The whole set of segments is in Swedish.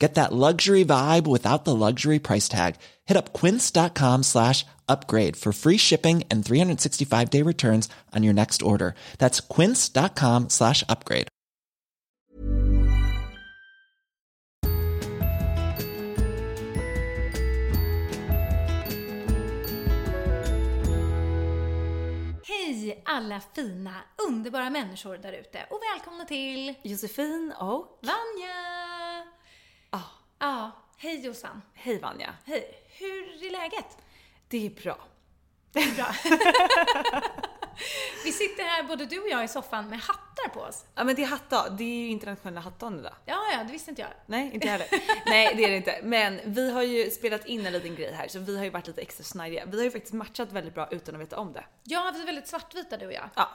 Get that luxury vibe without the luxury price tag. Hit up quince.com slash upgrade for free shipping and 365 day returns on your next order. That's quince.com slash upgrade. Hej alla fina, underbara människor där ute och välkomna till Josefin och... Vanja! Ja, hej Jossan. hej Vanja. Hej, hur är läget? Det är bra. Bra. Vi sitter här både du och jag i soffan med hattar på oss. Ja men det är hattdag. Det är ju internationella hattdagen idag. Ja, ja, det visste inte jag. Nej, inte jag heller. Nej, det är det inte. Men vi har ju spelat in en liten grej här så vi har ju varit lite extra snajdiga. Vi har ju faktiskt matchat väldigt bra utan att veta om det. Ja, vi är väldigt svartvita du och jag. Ja,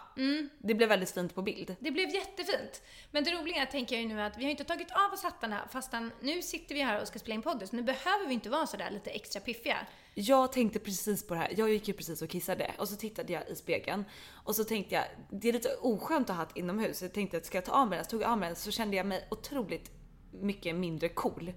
det blev väldigt fint på bild. Det blev jättefint. Men det roliga tänker jag ju nu att vi har inte tagit av oss hattarna fastän nu sitter vi här och ska spela in podden så nu behöver vi inte vara sådär lite extra piffiga. Jag tänkte precis på det här. Jag gick ju precis och kissade och så tittade jag i spegeln och så tänkte jag det är lite oskönt att ha hatt inomhus. Så jag tänkte att ska jag ta av mig den? Så tog jag av mig den så kände jag mig otroligt mycket mindre cool.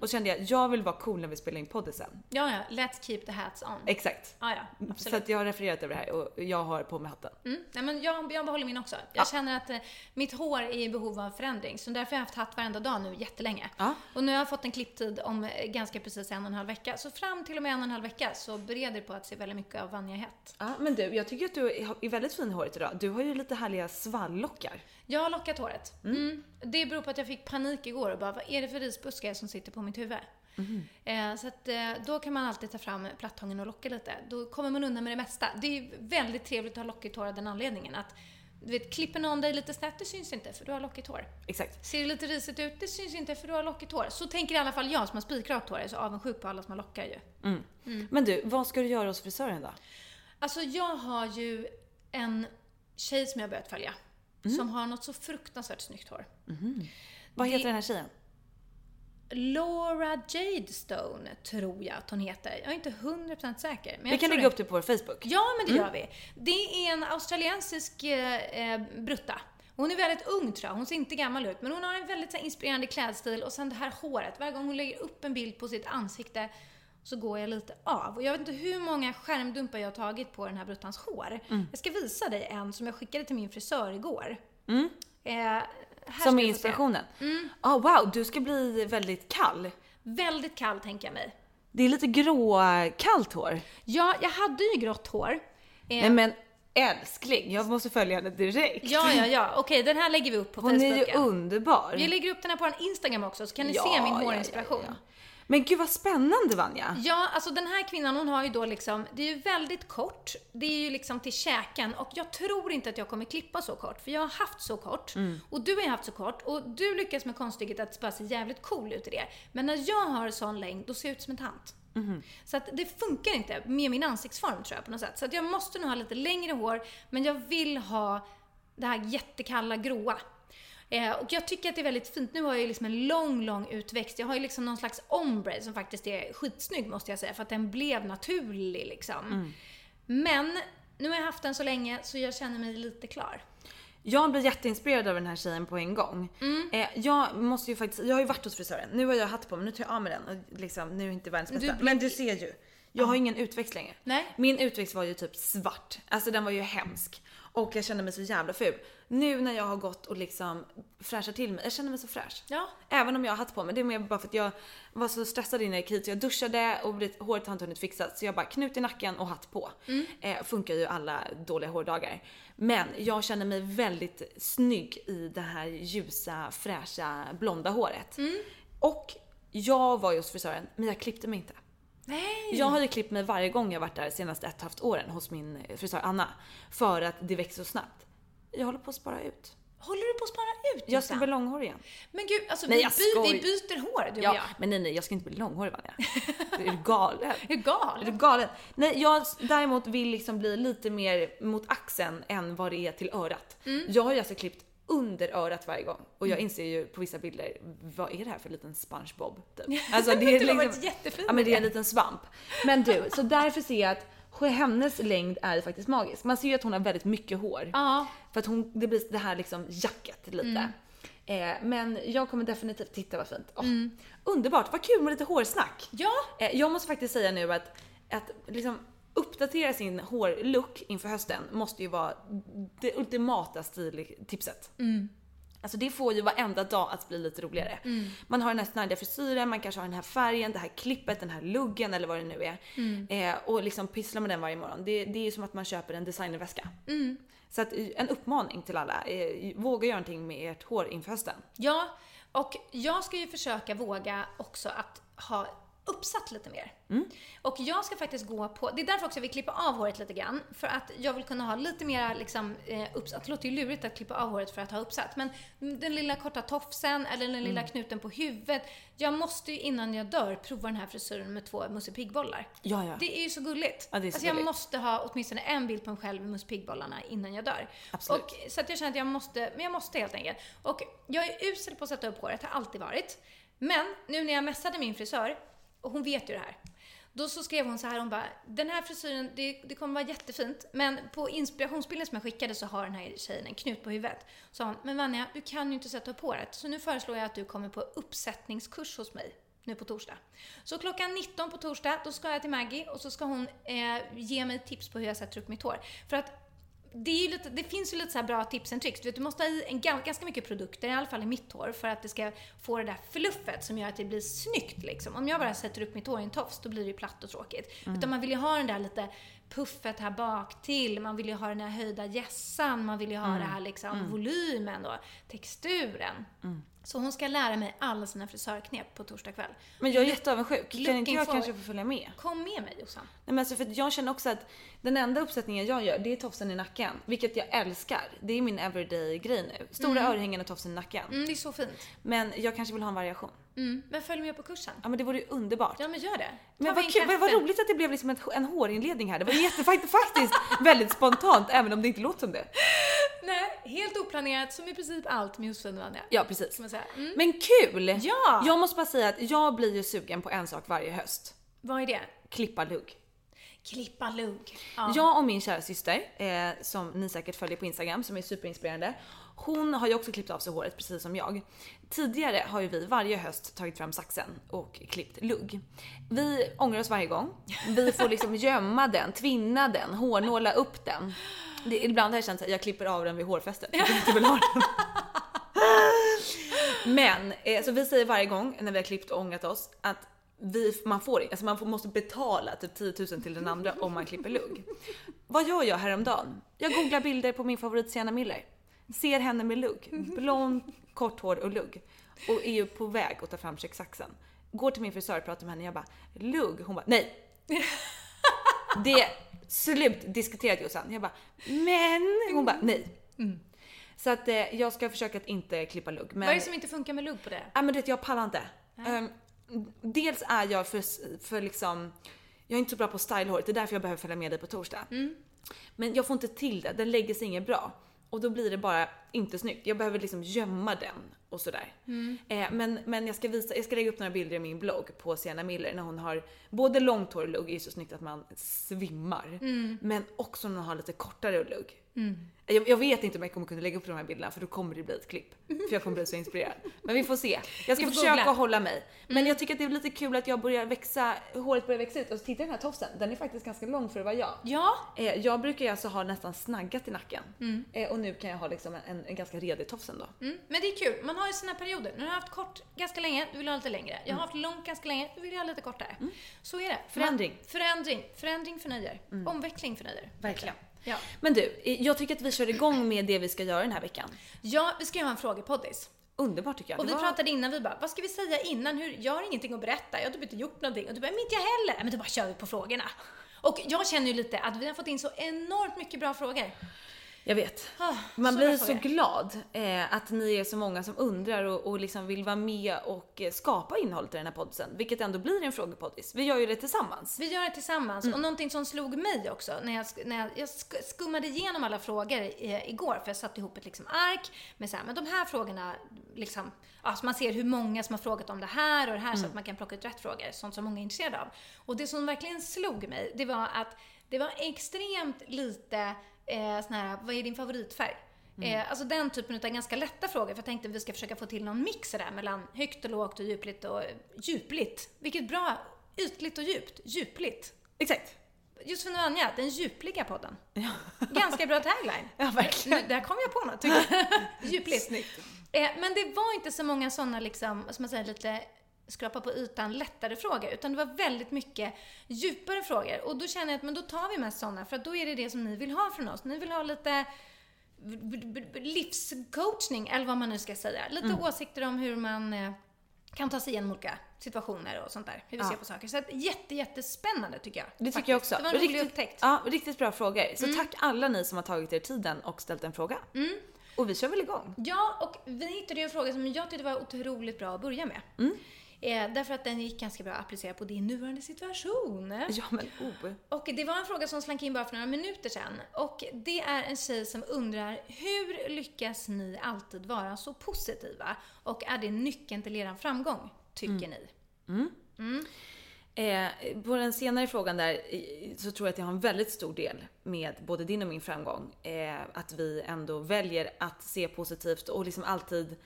Och så kände jag jag vill vara cool när vi spelar in podden sen. Ja, ja, let's keep the hats on. Exakt. Ja, ja, Så absolut. att jag har refererat över det här och jag har på mig hatten. Mm. Nej, men jag, jag behåller min också. Jag känner att eh, mitt hår är i behov av förändring. Så därför har jag haft hatt varenda dag nu jättelänge. Ja. Och nu har jag fått en klipptid om eh, ganska precis en och en halv vecka. Så fram till och med en och en halv vecka så bereder det på att se väldigt mycket av Vanja Hett. Ja, men du, jag tycker att du är väldigt fin i håret idag. Du har ju lite härliga svallockar. Jag har lockat håret. Mm. Det beror på att jag fick panik igår och bara, vad är det för risbuskar som sitter på mitt huvud? Eh, så att eh, då kan man alltid ta fram plattången och locka lite. Då kommer man undan med det mesta. Det är väldigt trevligt att ha lockigt hår av den anledningen att du vet, klipper någon dig lite snett, det syns inte för du har lockigt hår. Exakt. Ser det lite risigt ut, det syns inte för du har lockigt hår. Så tänker i alla fall jag som har spikrakt hår, jag är så avundsjuk på alla som har lockar ju. Men du, vad ska du göra hos frisören då? Alltså jag har ju en tjej som jag har börjat följa. Som har något så fruktansvärt snyggt hår. Vad heter Det- den här tjejen? Laura Jadestone tror jag att hon heter. Jag är inte 100% säker. Men Vi kan lägga upp det på vår Facebook. Ja, men det gör vi. Det är en australiensisk eh, eh, brutta. Hon är väldigt ung tror jag, hon ser inte gammal ut. Men hon har en väldigt så här, inspirerande klädstil och sen det här håret. Varje gång hon lägger upp en bild på sitt ansikte så går jag lite av. Och jag vet inte hur många skärmdumpar jag har tagit på den här bruttans hår. Jag ska visa dig en som jag skickade till min frisör igår. Eh, här ska Som är inspirationen. Ah, wow, du ska bli väldigt kall. Väldigt kall tänker jag mig. Det är lite gråkallt hår. Ja, jag hade ju grått hår. Eh, Nej men älskling, jag måste följa henne direkt. Ja, ja, ja. Okej, den här lägger vi upp på Hon är Facebook. ju underbar. Vi lägger upp den här på en Instagram också så kan ni Ja, se min hårinspiration. ja. Ja, Men gud vad spännande Vanja. alltså den här kvinnan hon har ju då liksom, det är ju väldigt kort, det är ju liksom till käken och jag tror inte att jag kommer klippa så kort för jag har haft så kort Mm. och du har haft så kort och du lyckas med konststycket att bara se jävligt cool ut i det. Men när jag har sån längd då ser jag ut som en tant. Mhm. Så att det funkar inte med min ansiktsform tror jag på något sätt. Så att jag måste nog ha lite längre hår men jag vill ha det här jättekalla gråa. Eh, och jag tycker att det är väldigt fint. Nu har jag ju liksom en lång, lång utväxt. Jag har ju liksom någon slags ombre som faktiskt är skitsnygg måste jag säga för att den blev naturlig liksom. Men nu har jag haft den så länge så jag känner mig lite klar. Jag blir jätteinspirerad av den här tjejen på en gång. Mm. Eh, jag måste ju faktiskt, jag har ju varit hos frisören. Nu har jag hatt på mig, nu tar jag av mig den. Och liksom, nu är inte världens Du bästa. blir- Men du ser ju. Jag har ingen utväxt längre. Nej. Min utväxt var ju typ svart. Alltså den var ju hemsk. Och jag kände mig så jävla ful. Nu när jag har gått och liksom fräschat till mig, jag känner mig så fräsch. Ja. Även om jag har hatt på mig. Det är mer bara för att jag var så stressad innan jag gick hit så jag duschade och håret har inte hunnit fixas. Så jag bara knut i nacken och hatt på. Eh, funkar ju alla dåliga hårdagar. Men jag känner mig väldigt snygg i det här ljusa, fräscha, blonda håret. Och jag var ju hos frisören, men jag klippte mig inte. Nej! Jag ju klippt mig varje gång jag varit där senaste ett och halvt åren hos min frisör Anna. För att det växer så snabbt. Jag håller på att spara ut. Håller du på att spara ut Jag ska bli långhårig igen. Men gud, alltså Nej, vi, by, vi byter hår du och Ja, jag. men nej nej, jag ska inte bli långhårig Vanja. Är du galen? Är du Är du galen? galen? Nej, jag däremot vill liksom bli lite mer mot axeln än vad det är till örat. Mm. Jag har ju alltså klippt under örat varje gång och jag inser ju på vissa bilder, vad är det här för liten SpongeBob? Typ. Alltså det är Det liksom, ett jättefint Ja men det är en liten svamp. Men du, så därför ser jag att hennes längd är faktiskt magisk. Man ser ju att hon har väldigt mycket hår. Ja. För att hon, det blir det här liksom jacket lite. Mm. Eh, men jag kommer definitivt titta vad fint. Åh, Underbart, vad kul med lite hårsnack. Ja, Eh, jag måste faktiskt säga nu att, att liksom uppdatera sin hårlook inför hösten måste ju vara det ultimata stiltipset. Alltså det får ju varenda dag att bli lite roligare. Man har den här snärdiga frisyren, man kanske har den här färgen, det här klippet, den här luggen eller vad det nu är. Eh, och liksom pyssla med den varje morgon. Det, det är ju som att man köper en designerväska. Så att eh, en uppmaning till alla, eh, våga göra någonting med ert hår inför hösten. ja. Och jag ska ju försöka våga också att ha uppsatt lite mer. Och jag ska faktiskt gå på, det är därför också jag vill klippa av håret lite grann. För att jag vill kunna ha lite mer liksom, eh, uppsatt. Det låter ju lurigt att klippa av håret för att ha uppsatt. Men den lilla korta tofsen eller den lilla knuten på huvudet. Jag måste ju innan jag dör prova den här frisyren med två Musse Pigg-bollar. Ja, ja. Det är ju så gulligt. Ja, så alltså jag gulligt. måste ha åtminstone en bild på mig själv med Musse Pigg-bollarna innan jag dör. Absolut. Och, så att jag känner att jag måste, men jag måste helt enkelt. Och jag är usel på att sätta upp håret, har alltid varit. Men nu när jag messade min frisör, hon vet ju det här. Då så skrev hon så här, hon bara, den här frisyren, det, det kommer vara jättefint, men på inspirationsbilden som jag skickade så har den här tjejen en knut på huvudet. Så sa hon, men Vanja, du kan ju inte sätta upp håret, så nu föreslår jag att du kommer på uppsättningskurs hos mig nu på torsdag. Så klockan 19 på torsdag, då ska jag till Maggie och så ska hon eh, ge mig tips på hur jag sätter upp mitt hår. För att det, lite, det finns ju lite så bra tips and tricks. Du, vet, du måste ha i en, gan- ganska mycket produkter, i alla fall i mitt hår, för att det ska få det där fluffet som gör att det blir snyggt. Liksom. Om jag bara sätter upp mitt hår i en tofs, då blir det ju platt och tråkigt. Utan man vill ju ha den där lite puffet här bak till. man vill ju ha den här höjda gässan, man vill ju ha det här liksom volymen och texturen. Så hon ska lära mig alla sina frisörknep på torsdag kväll. Men jag är jätteavundsjuk. Kan inte jag kanske få följa med? Kom med mig Jossan. Nej, men alltså för jag känner också att den enda uppsättningen jag gör, det är tofsen i nacken. Vilket jag älskar. Det är min everyday grej nu. Stora örhängen och tofsen i nacken. Mm, det är så fint. Men jag kanske vill ha en variation. Mm. Men följ med på kursen. Ja men det vore ju underbart. Ja men gör det. men vad, kul, vad, vad roligt att det blev liksom en, en hårinledning här. Det var jätte, faktiskt, väldigt spontant även om det inte låter som det. Nej, helt oplanerat som i princip allt med Josefin och Vanja. Ja precis. Mm. Men kul! Ja! Jag måste bara säga att jag blir ju sugen på en sak varje höst. Vad är det? Klippa lugg. Klippa lugg. Ja. Jag och min kära syster, eh, som ni säkert följer på Instagram, som är superinspirerande. Hon har ju också klippt av sig håret precis som jag. Tidigare har ju vi varje höst tagit fram saxen och klippt lugg. Vi ångrar oss varje gång. Vi får liksom gömma den, tvinna den, hårnåla upp den. Det, ibland har jag känt att jag klipper av den vid hårfästet. jag inte vill ha den. Men, eh, så vi säger varje gång när vi har klippt och ångrat oss att vi, man får alltså man får, måste betala typ 10 000 till den andra om man klipper lugg. Vad gör jag häromdagen? Jag googlar bilder på min favorit Sienna Miller. Ser henne med lugg. Blond, kort hår och lugg. Och är ju på väg att ta fram kökssaxen. Går till min frisör och pratar med henne jag bara lugg? Hon bara nej. Det slut diskuterat Jossan. Jag bara men? Hon bara nej. Så att eh, jag ska försöka att inte klippa lugg. Men... Vad är det som inte funkar med lugg på det? Ja men du vet jag pallar inte. Ehm, dels är jag för, för liksom, jag är inte så bra på stylehåret, det är därför jag behöver följa med dig på torsdag. Men jag får inte till det, den lägger sig inget bra. Och då blir det bara inte snyggt. Jag behöver liksom gömma den och sådär. Eh, men men jag, ska visa, jag ska lägga upp några bilder i min blogg på Sienna Miller när hon har både långt hår och lugg, är så snyggt att man svimmar. Men också när hon har lite kortare lugg. Jag, jag vet inte om jag kommer kunna lägga upp de här bilderna för då kommer det bli ett klipp. För jag kommer bli så inspirerad. Men vi får se. Jag ska försöka googla. hålla mig. Men jag tycker att det är lite kul att jag börjar växa, håret börjar växa ut. Och titta den här tofsen, den är faktiskt ganska lång för att vara jag. Ja, Eh, jag brukar ju alltså ha nästan snaggat i nacken. Eh, och nu kan jag ha liksom en, en ganska redig tofs ändå. mm. men det är kul. Man har ju sina perioder. Nu har jag haft kort ganska länge, du vill ha lite längre. Jag har haft långt ganska länge, du vill jag ha lite kortare. Så är det. Förändring. Förändring. Förändring förnöjer. Omveckling förnöjer. Verkligen. Ja. Men du, jag tycker att vi kör igång med det vi ska göra den här veckan. ja, vi ska ha en frågepoddis. Underbart tycker jag. Och Det vi var- pratade innan, vi bara, vad ska vi säga innan? Hur, jag har ingenting att berätta, jag har typ inte gjort någonting. Och du bara, men inte jag heller. Men då bara kör vi på frågorna. Och jag känner ju lite att vi har fått in så enormt mycket bra frågor. Jag vet. Ah, Man så blir så glad eh, att ni är så många som undrar och, och liksom vill vara med och eh, skapa innehållet i den här podden. Vilket ändå blir en frågepoddis. Vi gör ju det tillsammans. Vi gör det tillsammans. Och någonting som slog mig också när jag, när jag, jag sk- skummade igenom alla frågor i, igår, för jag satte ihop ett liksom ark med så här, men de här frågorna, liksom, ja, så man ser hur många som har frågat om det här och det här så att man kan plocka ut rätt frågor, sånt som många är intresserade av. Och det som verkligen slog mig, det var att det var extremt lite eh, sån här, vad är din favoritfärg? Eh, alltså den typen av ganska lätta frågor, för jag tänkte att vi ska försöka få till någon mix där mellan högt och lågt och djupligt och djupligt. Vilket bra, ytligt och djupt, djupligt. Exakt. Josefin och Anja, den djupliga podden. Ganska bra tagline. Ja, verkligen. Nu, där kom jag på något, tycker jag. Djupligt. Eh, men det var inte så många sådana, liksom, ska man säga, lite skrapa på ytan lättare frågor, utan det var väldigt mycket djupare frågor. Och då känner jag att men då tar vi mest sådana, för att då är det det som ni vill ha från oss. Ni vill ha lite livscoachning, eller vad man nu ska säga. Lite Mm. åsikter om hur man eh, kan ta sig igenom olika situationer och sånt där. Hur vi Ja. ser på saker. Så att, jätte, jättespännande tycker jag. Det tycker faktiskt. jag också. Det var en rolig riktigt, upptäckt. Ja, riktigt bra frågor. Så tack alla ni som har tagit er tiden och ställt en fråga. Och vi kör väl igång. Ja, och vi hittade ju en fråga som jag tyckte var otroligt bra att börja med. Mm. Eh, därför att den gick ganska bra att applicera på din nuvarande situation. Ja men oh. Och det var en fråga som slank in bara för några minuter sedan. Och det är en tjej som undrar, hur lyckas ni alltid vara så positiva? Och är det nyckeln till er framgång, tycker ni? Eh, på den senare frågan där så tror jag att jag har en väldigt stor del med både din och min framgång. Eh, att vi ändå väljer att se positivt och liksom alltid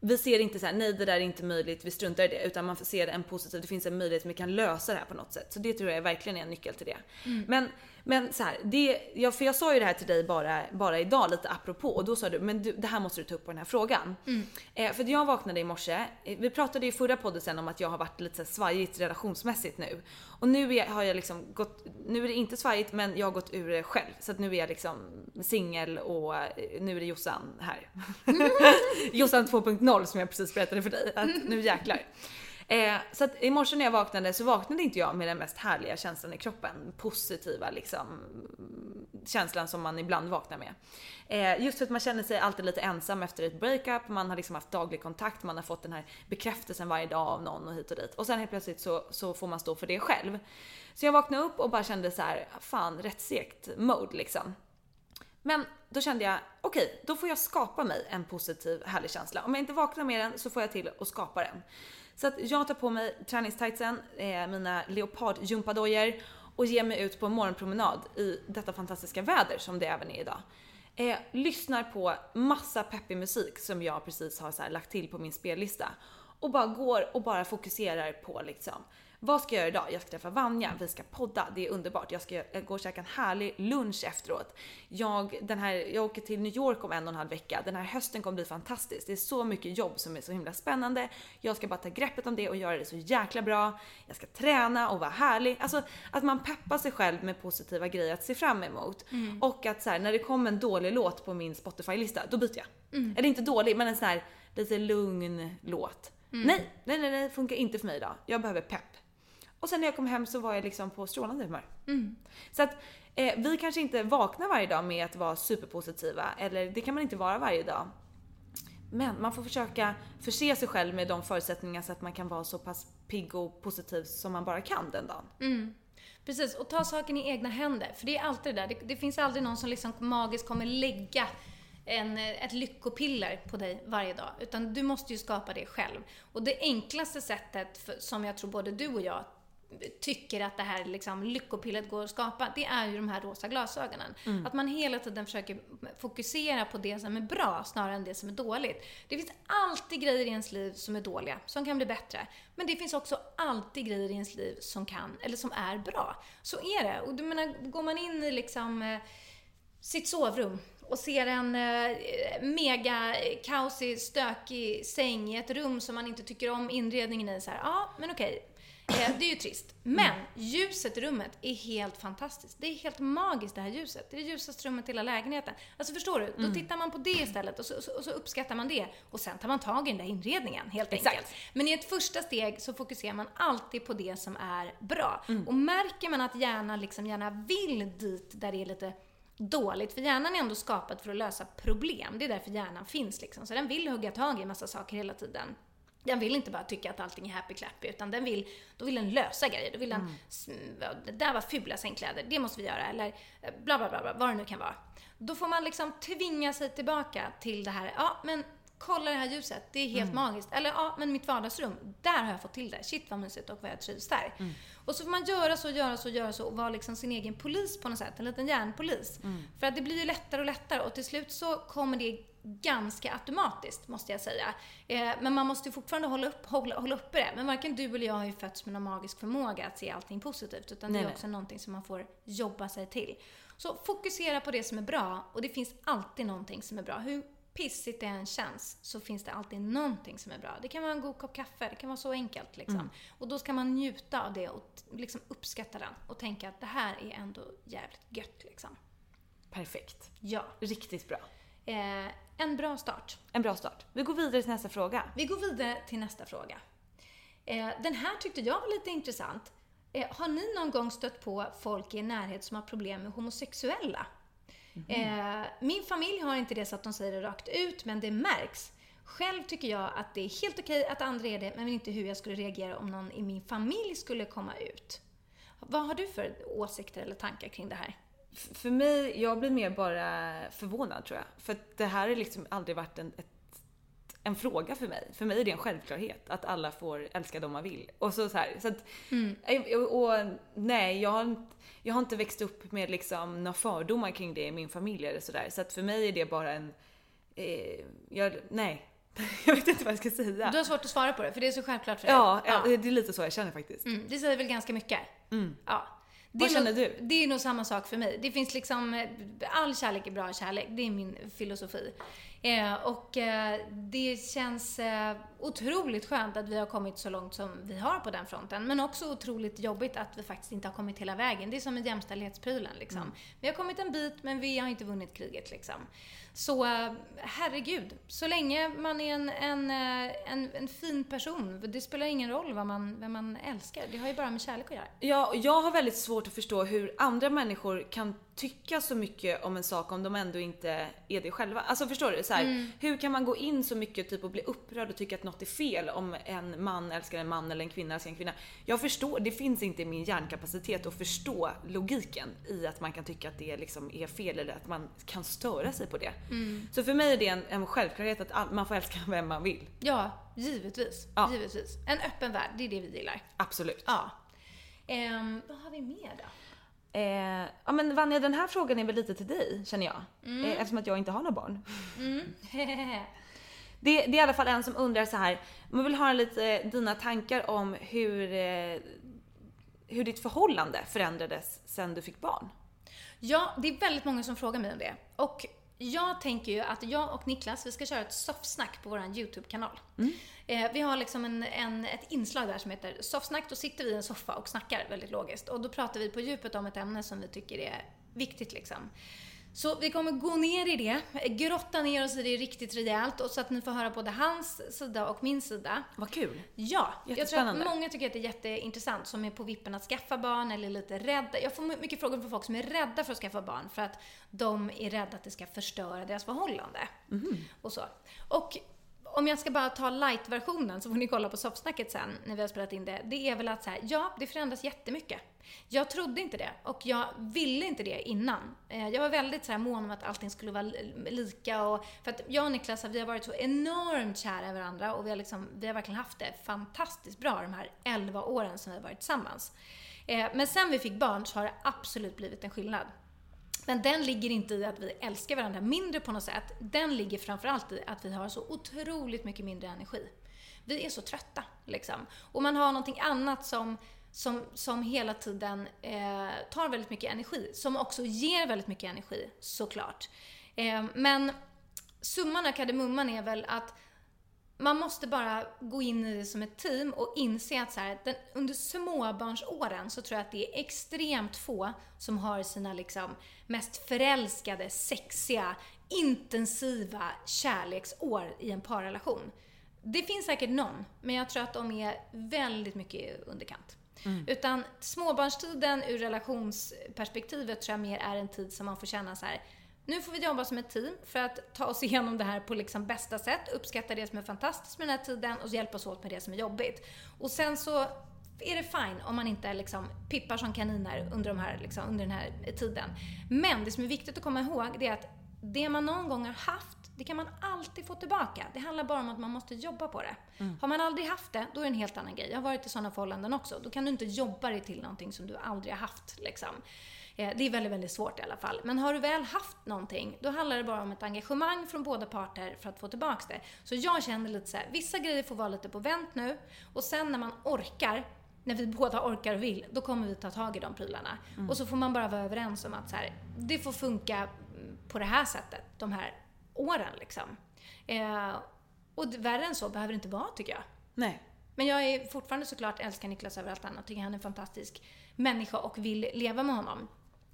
vi ser inte så här, nej det där är inte möjligt, vi struntar i det. Utan man ser en positiv, det finns en möjlighet, vi kan lösa det här på något sätt. Så det tror jag verkligen är en nyckel till det. Men, men så här, det, jag, för jag sa ju det här till dig bara, bara idag lite apropå och då sa du, men du, det här måste du ta upp på den här frågan. Eh, för jag vaknade i morse, eh, vi pratade i förra podden sen om att jag har varit lite så här svajigt relationsmässigt nu. Och nu är, har jag liksom gått, nu är det inte svajigt men jag har gått ur det själv. Så att nu är jag liksom singel och eh, nu är det Jossan här. Jossan 2.0 som jag precis berättade för dig. Att nu jäklar. Eh, så att i morse när jag vaknade så vaknade inte jag med den mest härliga känslan i kroppen. Positiva liksom känslan som man ibland vaknar med. Eh, just för att man känner sig alltid lite ensam efter ett breakup, man har liksom haft daglig kontakt, man har fått den här bekräftelsen varje dag av någon och hit och dit. Och sen helt plötsligt så, så får man stå för det själv. Så jag vaknade upp och bara kände så här, fan rätt segt mode liksom. Men då kände jag, okej, då får jag skapa mig en positiv härlig känsla. Om jag inte vaknar med den så får jag till att skapa den. Så att jag tar på mig träningstightsen, eh, mina leopardgympadojor och ger mig ut på en morgonpromenad i detta fantastiska väder som det även är idag. Eh, lyssnar på massa peppig musik som jag precis har så här lagt till på min spellista. Och bara går och bara fokuserar på liksom vad ska jag göra idag? Jag ska träffa Vanja, vi ska podda, det är underbart. Jag ska eh, gå och käka en härlig lunch efteråt. Jag, den här, jag åker till New York om en och en halv vecka. Den här hösten kommer bli fantastisk. Det är så mycket jobb som är så himla spännande. Jag ska bara ta greppet om det och göra det så jäkla bra. Jag ska träna och vara härlig. Alltså att man peppar sig själv med positiva grejer att se fram emot. Och att så här, när det kommer en dålig låt på min Spotify-lista, då byter jag. Eller inte dålig, men en sån här lite lugn låt. Nej, nej, nej, nej, funkar inte för mig idag. Jag behöver pepp. Och sen när jag kom hem så var jag liksom på strålande humör. Så att eh, vi kanske inte vaknar varje dag med att vara superpositiva, eller det kan man inte vara varje dag. Men man får försöka förse sig själv med de förutsättningar så att man kan vara så pass pigg och positiv som man bara kan den dagen. Precis, och ta saken i egna händer. För det är alltid det där. Det, det finns aldrig någon som liksom magiskt kommer lägga en, ett lyckopiller på dig varje dag. Utan du måste ju skapa det själv. Och det enklaste sättet, för, som jag tror både du och jag tycker att det här liksom, lyckopillet går att skapa, det är ju de här rosa glasögonen. Mm. Att man hela tiden försöker fokusera på det som är bra snarare än det som är dåligt. Det finns alltid grejer i ens liv som är dåliga, som kan bli bättre. Men det finns också alltid grejer i ens liv som kan, eller som är bra. Så är det. Och du menar, går man in i liksom eh, sitt sovrum och ser en eh, mega kaosig, stökig säng i ett rum som man inte tycker om inredningen i. Så här, ja, men okej. Eh, det är ju trist. Men ljuset i rummet är helt fantastiskt. Det är helt magiskt det här ljuset. Det är det ljusaste rummet i hela lägenheten. Alltså förstår du? Då mm. tittar man på det istället och så, och så, uppskattar man det. Och sen tar man tag i den där inredningen, helt Exakt. enkelt. Men i ett första steg så fokuserar man alltid på det som är bra. Mm. Och märker man att hjärnan liksom gärna vill dit där det är lite dåligt, för hjärnan är ändå skapad för att lösa problem. Det är därför hjärnan finns liksom. Så den vill hugga tag i massa saker hela tiden. Den vill inte bara tycka att allting är happy-clappy, utan den vill, då vill den lösa grejer. Då vill den, mm. det där var fula sängkläder, det måste vi göra, eller eh, bla bla bla, bla vad det nu kan vara. Då får man liksom tvinga sig tillbaka till det här, ja men kolla det här ljuset, det är helt mm. magiskt. Eller ja, men mitt vardagsrum, där har jag fått till det. Shit vad mysigt och vad jag trivs där. Mm. Och så får man göra så, göra så, göra så och vara liksom sin egen polis på något sätt. En liten hjärnpolis. Mm. För att det blir ju lättare och lättare och till slut så kommer det ganska automatiskt, måste jag säga. Eh, men man måste fortfarande hålla, upp, hålla, hålla uppe det. Men varken du eller jag har ju fötts med någon magisk förmåga att se allting positivt. Utan nej, det är också nej. någonting som man får jobba sig till. Så fokusera på det som är bra och det finns alltid någonting som är bra. Hur pissigt det än känns så finns det alltid någonting som är bra. Det kan vara en god kopp kaffe, det kan vara så enkelt. Liksom. Mm. Och då ska man njuta av det och liksom uppskatta den och tänka att det här är ändå jävligt gött. Liksom. Perfekt. Ja. Riktigt bra. Eh, en bra start. En bra start. Vi går vidare till nästa fråga. Vi går vidare till nästa fråga. Eh, den här tyckte jag var lite intressant. Eh, har ni någon gång stött på folk i er närhet som har problem med homosexuella? Mm. min familj har inte det så att de säger det rakt ut, men det märks. Själv tycker jag att det är helt okej att andra är det, men inte hur jag skulle reagera om någon i min familj skulle komma ut. Vad har du för åsikter eller tankar kring det här? För mig, jag blir mer bara förvånad tror jag. För det här har liksom aldrig varit en, ett, en fråga för mig. För mig är det en självklarhet att alla får älska dem man vill. Och så, så här, så att, mm. och, och, nej, jag har, jag har inte växt upp med liksom några fördomar kring det i min familj eller sådär. Så att för mig är det bara en, eh, jag, nej. Jag vet inte vad jag ska säga. Du har svårt att svara på det, för det är så självklart för dig. Ja, ja. det är lite så jag känner faktiskt. Mm, det säger väl ganska mycket. Mm. Ja. Vad känner du? Det är nog samma sak för mig. Det finns liksom, eh, all kärlek är bra kärlek. Det är min filosofi. Eh, och eh, det känns eh, otroligt skönt att vi har kommit så långt som vi har på den fronten. Men också otroligt jobbigt att vi faktiskt inte har kommit hela vägen. Det är som med jämställdhetsprylen liksom. Mm. Vi har kommit en bit, men vi har inte vunnit kriget liksom. Så eh, herregud, så länge man är en, en, eh, en, en, fin person, det spelar ingen roll vad man, vem man älskar. Det har ju bara med kärlek att göra. Ja, jag har väldigt svårt att förstå hur andra människor kan tycka så mycket om en sak om de ändå inte är det själva. Alltså förstår du? Så här, mm. Hur kan man gå in så mycket typ och bli upprörd och tycka att något är fel om en man älskar en man eller en kvinna älskar en kvinna. Jag förstår, det finns inte i min hjärnkapacitet att förstå logiken i att man kan tycka att det liksom är fel eller att man kan störa sig på det. Mm. Så för mig är det en, en självklarhet att all, man får älska vem man vill. Ja, givetvis. Ja. Givetvis. En öppen värld, det är det vi gillar. Absolut. Ja. Um, vad har vi mer då? Eh, ja men Vanja, den här frågan är väl lite till dig, känner jag. Mm. Eh, eftersom att jag inte har några barn. Mm. det, det, är i alla fall en som undrar så här. man vill höra lite dina tankar om hur, eh, hur ditt förhållande förändrades sen du fick barn. Ja, det är väldigt många som frågar mig om det. Och jag tänker ju att jag och Niklas, vi ska köra ett soffsnack på vår YouTube-kanal. Mm. Eh, vi har liksom en, en, ett inslag där som heter soffsnack. Då sitter vi i en soffa och snackar väldigt logiskt. Och då pratar vi på djupet om ett ämne som vi tycker är viktigt liksom. Så vi kommer gå ner i det, grotta ner oss i det riktigt rejält och så att ni får höra både hans sida och min sida. Vad kul! Ja, jag tror att många tycker att det är jätteintressant som är på vippen att skaffa barn eller lite rädda. Jag får mycket frågor från folk som är rädda för att skaffa barn för att de är rädda att det ska förstöra deras förhållande. Mm. Och så. Och om jag ska bara ta light-versionen så får ni kolla på soffsnacket sen när vi har spelat in det. Det är väl att så här, ja, det förändras jättemycket. Jag trodde inte det och jag ville inte det innan. Eh, jag var väldigt så här mån om att allting skulle vara lika och för att jag och Niklas vi har varit så enormt kära i varandra och vi har, liksom, vi har verkligen haft det fantastiskt bra de här 11 åren som vi har varit tillsammans. Eh, men sen vi fick barn så har det absolut blivit en skillnad. Men den ligger inte i att vi älskar varandra mindre på något sätt. Den ligger framförallt i att vi har så otroligt mycket mindre energi. Vi är så trötta, liksom. Och man har någonting annat som, som, som hela tiden eh, tar väldigt mycket energi. Som också ger väldigt mycket energi, såklart. Eh, men summan av kardemumman är väl att man måste bara gå in i det som ett team och inse att så här, den, under småbarnsåren så tror jag att det är extremt få som har sina liksom mest förälskade, sexiga, intensiva kärleksår i en parrelation. Det finns säkert någon, men jag tror att de är väldigt mycket underkant. Mm. Utan småbarnstiden ur relationsperspektivet tror jag mer är en tid som man får känna så här, nu får vi jobba som ett team för att ta oss igenom det här på liksom bästa sätt, uppskatta det som är fantastiskt med den här tiden och hjälpas åt med det som är jobbigt. Och sen så är det fine om man inte liksom pippar som kaniner under, de här, liksom, under den här tiden. Men det som är viktigt att komma ihåg det är att det man någon gång har haft, det kan man alltid få tillbaka. Det handlar bara om att man måste jobba på det. Mm. Har man aldrig haft det, då är det en helt annan grej. Jag har varit i sådana förhållanden också. Då kan du inte jobba dig till någonting som du aldrig har haft. Liksom. Eh, det är väldigt, väldigt svårt i alla fall. Men har du väl haft någonting, då handlar det bara om ett engagemang från båda parter för att få tillbaka det. Så jag känner lite så här, vissa grejer får vara lite på vänt nu och sen när man orkar, när vi båda orkar och vill, då kommer vi ta tag i de prylarna. Mm. Och så får man bara vara överens om att så här, det får funka på det här sättet, de här åren liksom. Eh, och värre än så behöver det inte vara, tycker jag. Nej. Men jag är fortfarande såklart älskar Niklas över allt annat. Tycker han är en fantastisk människa och vill leva med honom.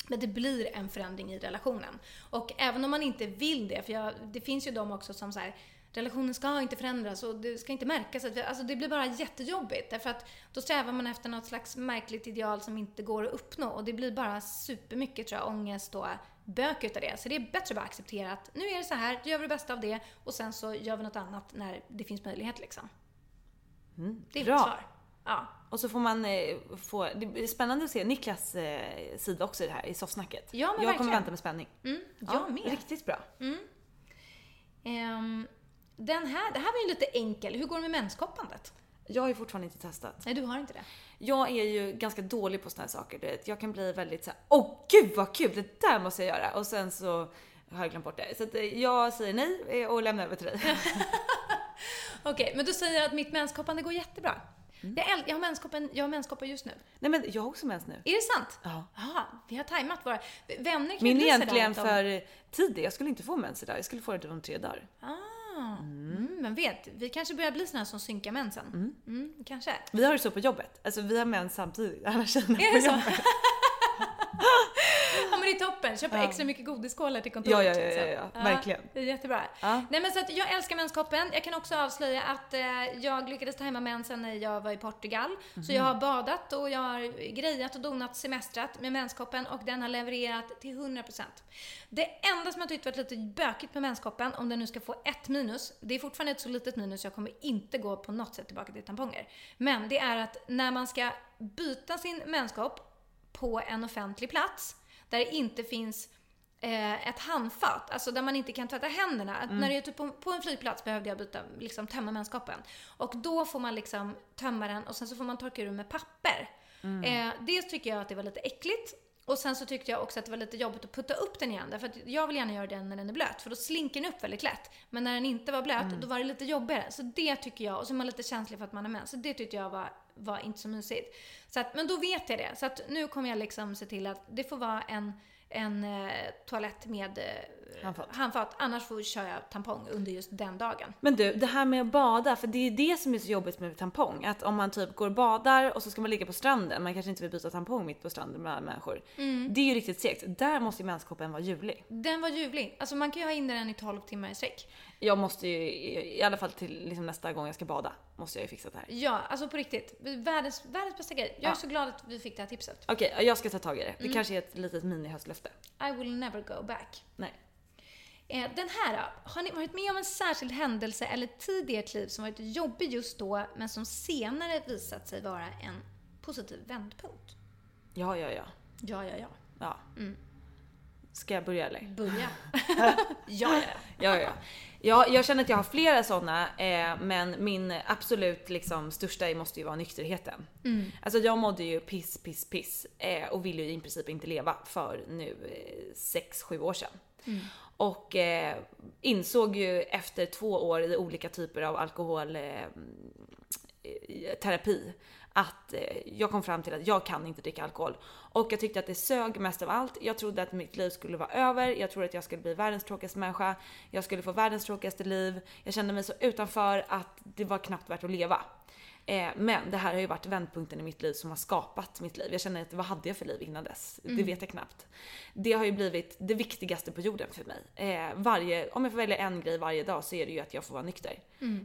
Men det blir en förändring i relationen. Och även om man inte vill det, för jag, det finns ju de också som säger relationen ska inte förändras och det ska inte märkas. Alltså det blir bara jättejobbigt därför att då strävar man efter något slags märkligt ideal som inte går att uppnå och det blir bara supermycket tror jag, ångest och bök utav det. Så det är bättre att bara acceptera att nu är det så här, då gör vi det bästa av det och sen så gör vi något annat när det finns möjlighet liksom. Mm, det är mitt svar. Ja. Och så får man eh, få, det blir spännande att se Niklas eh, sida också i det här, i soffsnacket. Ja, men Jag verkligen. kommer vänta med spänning. Mm, jag ja, med. Riktigt bra. Mm. Um, den här, det här var ju lite enkel. Hur går det med menskoppandet? Jag har ju fortfarande inte testat. Nej, du har inte det. Jag är ju ganska dålig på såna här saker. Du vet. Jag kan bli väldigt såhär, åh gud vad kul, det där måste jag göra. Och sen så har jag glömt bort det. Så att eh, jag säger nej eh, och lämnar över till dig. Okej, men du säger att mitt menskoppande går jättebra. Mm. Jag, jag, har menskoppen, jag har just nu. Nej men jag har också mens nu. Är det sant? Ja. Jaha, vi har tajmat våra... Vänner kan Min är egentligen de... för tidig. Jag skulle inte få mens idag. Jag skulle få det typ om tre dagar. Ah. Mm. men vet, vi kanske börjar bli såna som synkar mensen. Mm. Mm, kanske. Vi har det så på jobbet. Alltså vi har mens samtidigt, alla tjejerna är på det jobbet. Ja det är toppen. Köpa extra mycket godiskålar till kontoret. Ja, ja, ja, liksom. ja, ja. verkligen. Det är jättebra. Ja. Nej men så att jag älskar menskoppen. Jag kan också avslöja att eh, jag lyckades tajma mensen när jag var i Portugal. Så jag har badat och jag har grejat och donat semestrat med menskoppen och den har levererat till 100%. Det enda som jag tyckt varit lite bökigt med menskoppen, om den nu ska få ett minus, det är fortfarande ett så litet minus jag kommer inte gå på något sätt tillbaka till tamponger. Men det är att när man ska byta sin menskopp på en offentlig plats där det inte finns eh, ett handfat, alltså där man inte kan tvätta händerna. Mm. När det är typ på, på en flygplats behövde jag byta, liksom tömma menskoppen. Och då får man liksom tömma den och sen så får man torka ur med papper. Mm. Eh, dels tycker jag att det var lite äckligt. Och sen så tyckte jag också att det var lite jobbigt att putta upp den igen. Därför att jag vill gärna göra den när den är blöt. För då slinker den upp väldigt lätt. Men när den inte var blöt, Mm. då var det lite jobbigare. Så det tycker jag, och så är man lite känslig för att man är med. Så det tyckte jag var, var inte så mysigt. Så att, men då vet jag det. Så att nu kommer jag liksom se till att det får vara en, en eh, toalett med eh, Handfat. handfat. Annars får jag köra tampong under just den dagen. Men du, det här med att bada, för det är det som är så jobbigt med tampong. Att om man typ går och badar och så ska man ligga på stranden, man kanske inte vill byta tampong mitt på stranden med alla människor. Det är ju riktigt segt. Där måste ju menskoppen vara ljuvlig. Den var ljuvlig. Alltså man kan ju ha in den i 12 timmar i sträck. Jag måste ju, i alla fall till liksom nästa gång jag ska bada, måste jag ju fixa det här. Ja, alltså på riktigt. Världens, världens bästa grej. Jag är Ja. så glad att vi fick det här tipset. Okej, jag ska ta tag i det. Det kanske är ett litet mini-höstlöfte. I will never go back. Nej. Eh, den här då? Har ni varit med om en särskild händelse eller tid i ert liv som varit jobbig just då, men som senare visat sig vara en positiv vändpunkt? Ja, ja, ja. Ja, ja, ja. ja. Ska jag börja eller? Börja. ja, ja, ja. Ja, ja. ja, jag känner att jag har flera sådana, eh, men min absolut liksom, största måste ju vara nykterheten. Mm. Alltså jag mådde ju piss, piss, piss eh, och ville ju i princip inte leva för nu eh, 6-7 år sedan. Mm. Och eh, insåg ju efter två år i olika typer av alkoholterapi att eh, jag kom fram till att jag kan inte dricka alkohol. Och jag tyckte att det sög mest av allt. Jag trodde att mitt liv skulle vara över. Jag trodde att jag skulle bli världens tråkigaste människa. Jag skulle få världens tråkigaste liv. Jag kände mig så utanför att det var knappt värt att leva. Eh, men det här har ju varit vändpunkten i mitt liv som har skapat mitt liv. Jag känner att vad hade jag för liv innan dess? Det vet jag knappt. Det har ju blivit det viktigaste på jorden för mig. Eh, varje, om jag får välja en grej varje dag så är det ju att jag får vara nykter.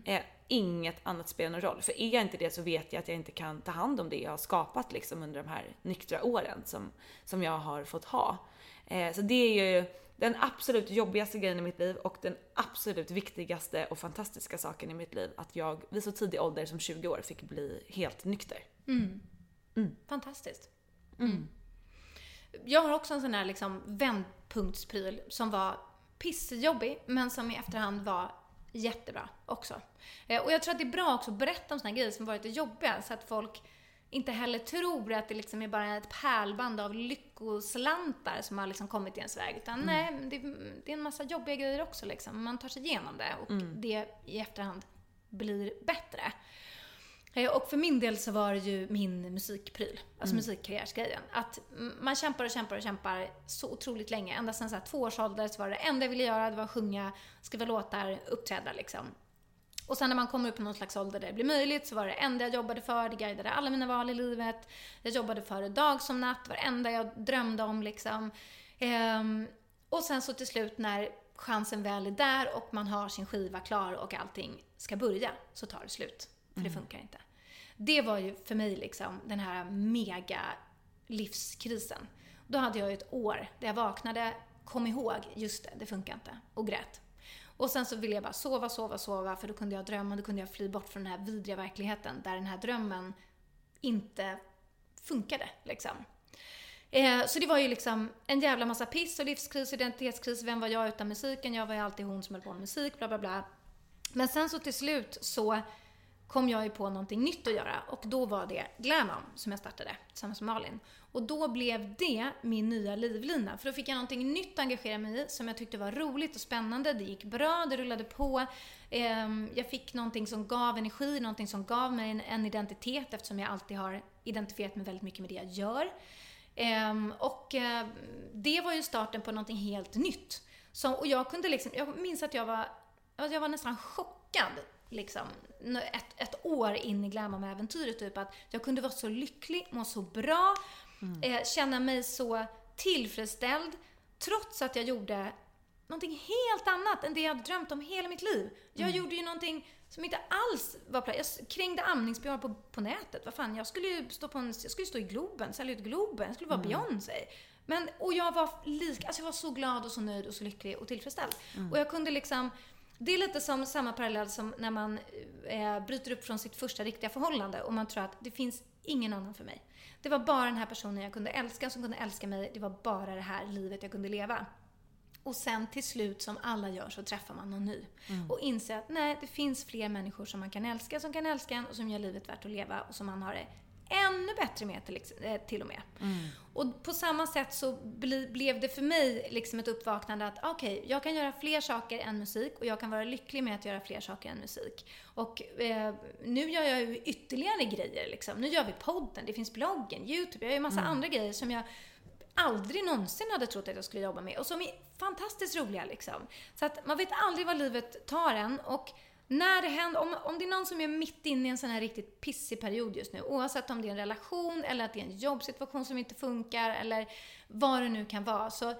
Eh, inget annat spelar någon roll. För är jag inte det så vet jag att jag inte kan ta hand om det jag har skapat liksom under de här nyktra åren som, som jag har fått ha. Eh, så det är ju den absolut jobbigaste grejen i mitt liv och den absolut viktigaste och fantastiska saken i mitt liv. Att jag vid så tidig ålder som 20 år fick bli helt nykter. Fantastiskt. Mm. Jag har också en sån här liksom vändpunktspryl som var pissjobbig, men som i efterhand var jättebra också. Eh, Och jag tror att det är bra också att berätta om såna här grejer som varit jobbiga, så att folk inte heller tror att det liksom är bara ett pärlband av lyckoslantar som har liksom kommit i ens väg. Utan nej, det, det är en massa jobbiga grejer också liksom. Man tar sig igenom det och det i efterhand blir bättre. Eh, Och för min del så var det ju min musikpryl, alltså musikkarriärsgrejen. Att mm, man kämpar och kämpar och kämpar så otroligt länge. Ända sedan så här två års ålder så var det enda jag ville göra, det var att sjunga, skriva låtar, uppträda liksom. Och sen när man kommer upp i någon slags ålder där det blir möjligt så var det enda jag jobbade för, det guidade alla mina val i livet. Jag jobbade för det dag som natt, var det enda jag drömde om liksom. Ehm, och sen så till slut när chansen väl är där och man har sin skiva klar och allting ska börja, så tar det slut. För det funkar inte. Det var ju för mig liksom den här mega livskrisen. Då hade jag ju ett år där jag vaknade, kom ihåg, just det, det funkar inte, och grät. Och sen så ville jag bara sova, sova, sova, för då kunde jag drömma, då kunde jag fly bort från den här vidriga verkligheten där den här drömmen inte funkade liksom. Eh, så det var ju liksom en jävla massa piss och livskris, identitetskris. Vem var jag utan musiken? Jag var ju alltid hon som höll på med musik, bla bla bla. Men sen så till slut så kom jag ju på någonting nytt att göra och då var det Glamon som jag startade tillsammans med Malin. Och då blev det min nya livlina, för då fick jag någonting nytt att engagera mig i som jag tyckte var roligt och spännande. Det gick bra, det rullade på. Ehm, jag fick någonting som gav energi, någonting som gav mig en- identitet eftersom jag alltid har identifierat mig väldigt mycket med det jag gör. Ehm, och eh, det var ju starten på någonting helt nytt. Så, och jag kunde liksom, jag minns att jag var, jag var nästan chockad liksom, ett, ett år in i Glamom-äventyret, typ att jag kunde vara så lycklig, må så bra, eh, känna mig så tillfredsställd, trots att jag gjorde någonting helt annat än det jag hade drömt om hela mitt liv. Jag gjorde ju någonting som inte alls var planerat. Jag krängde amningsbjörn på, på nätet. Vad fan, jag skulle ju stå, på en, jag skulle stå i Globen, sälja ut Globen. Jag skulle vara Beyoncé. Men, och jag var lik, alltså jag var så glad och så nöjd och så lycklig och tillfredsställd. Och jag kunde liksom, det är lite som samma parallell som när man eh, bryter upp från sitt första riktiga förhållande och man tror att det finns ingen annan för mig. Det var bara den här personen jag kunde älska som kunde älska mig. Det var bara det här livet jag kunde leva. Och sen till slut, som alla gör, så träffar man någon ny. Och inser att nej, det finns fler människor som man kan älska, som kan älska en och som gör livet värt att leva och som man har det ännu bättre med till, eh, till och med. Och på samma sätt så bli, blev det för mig liksom ett uppvaknande att okej, jag kan göra fler saker än musik och jag kan vara lycklig med att göra fler saker än musik. Och eh, nu gör jag ju ytterligare grejer liksom. Nu gör vi podden, det finns bloggen, YouTube, jag gör ju massa andra grejer som jag aldrig någonsin hade trott att jag skulle jobba med och som är fantastiskt roliga liksom. Så att man vet aldrig vad livet tar en och när det händer, om, om det är någon som är mitt inne i en sån här riktigt pissig period just nu, oavsett om det är en relation eller att det är en jobbsituation som inte funkar eller vad det nu kan vara, så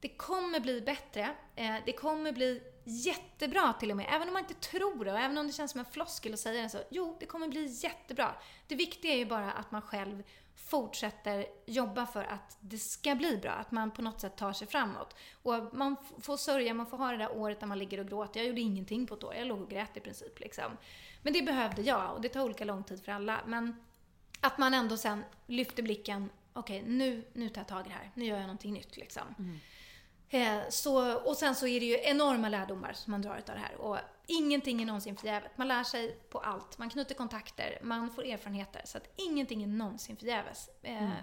det kommer bli bättre. Eh, det kommer bli jättebra till och med. Även om man inte tror det och även om det känns som en floskel att säga det så. Jo, det kommer bli jättebra. Det viktiga är ju bara att man själv fortsätter jobba för att det ska bli bra. Att man på något sätt tar sig framåt. Och man får sörja, man får ha det där året där man ligger och gråter. Jag gjorde ingenting på ett år. Jag låg och grät i princip. Liksom. Men det behövde jag och det tar olika lång tid för alla. Men att man ändå sen lyfter blicken. Okej, okay, nu, nu tar jag tag i det här. Nu gör jag någonting nytt liksom. Mm. Eh, så, och sen så är det ju enorma lärdomar som man drar av det här. Och ingenting är någonsin förgäves. Man lär sig på allt. Man knyter kontakter, man får erfarenheter. Så att ingenting är någonsin förgäves. Eh, mm.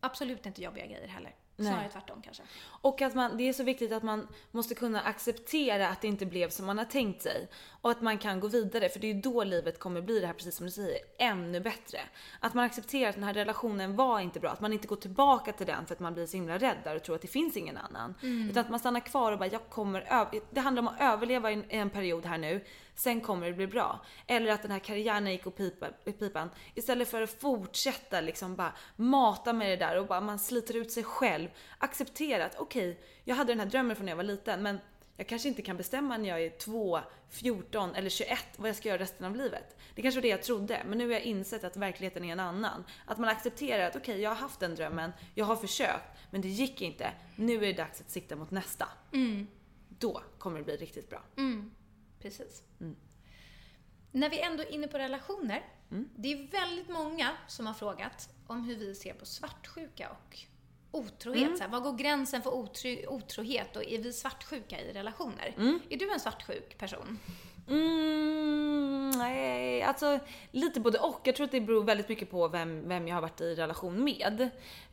Absolut inte jobbiga grejer heller. Snarare Nej. tvärtom kanske. Och att man, det är så viktigt att man måste kunna acceptera att det inte blev som man har tänkt sig. Och att man kan gå vidare, för det är då livet kommer bli det här, precis som du säger, ännu bättre. Att man accepterar att den här relationen var inte bra, att man inte går tillbaka till den för att man blir så himla rädd där och tror att det finns ingen annan. Mm. Utan att man stannar kvar och bara, jag kommer över... Det handlar om att överleva i en period här nu sen kommer det bli bra. Eller att den här karriären gick och pipa, pipan. Istället för att fortsätta liksom bara mata med det där och bara man sliter ut sig själv. Acceptera att okej, okay, jag hade den här drömmen från när jag var liten men jag kanske inte kan bestämma när jag är 2, 14 eller 21 vad jag ska göra resten av livet. Det kanske var det jag trodde, men nu har jag insett att verkligheten är en annan. Att man accepterar att okej, okay, jag har haft den drömmen, jag har försökt, men det gick inte. Nu är det dags att sikta mot nästa. Mm. Då kommer det bli riktigt bra. Mm. Precis. Mm. När vi ändå är inne på relationer. Mm. Det är väldigt många som har frågat om hur vi ser på svartsjuka och otrohet. Mm. Så här, vad går gränsen för otro, otrohet och är vi svartsjuka i relationer? Mm. Är du en svartsjuk person? Mm, nej, alltså lite både och. Jag tror att det beror väldigt mycket på vem, vem jag har varit i relation med.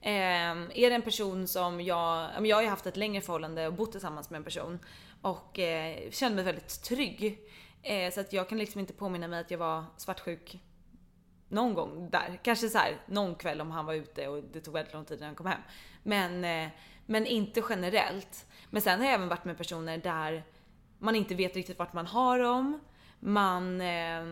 Eh, är det en person som jag, jag har ju haft ett längre förhållande och bott tillsammans med en person och eh, kände mig väldigt trygg. Eh, så att jag kan liksom inte påminna mig att jag var svartsjuk någon gång där. Kanske så här, någon kväll om han var ute och det tog väldigt lång tid innan han kom hem. Men, eh, men inte generellt. Men sen har jag även varit med personer där man inte vet riktigt vart man har dem. Man, eh,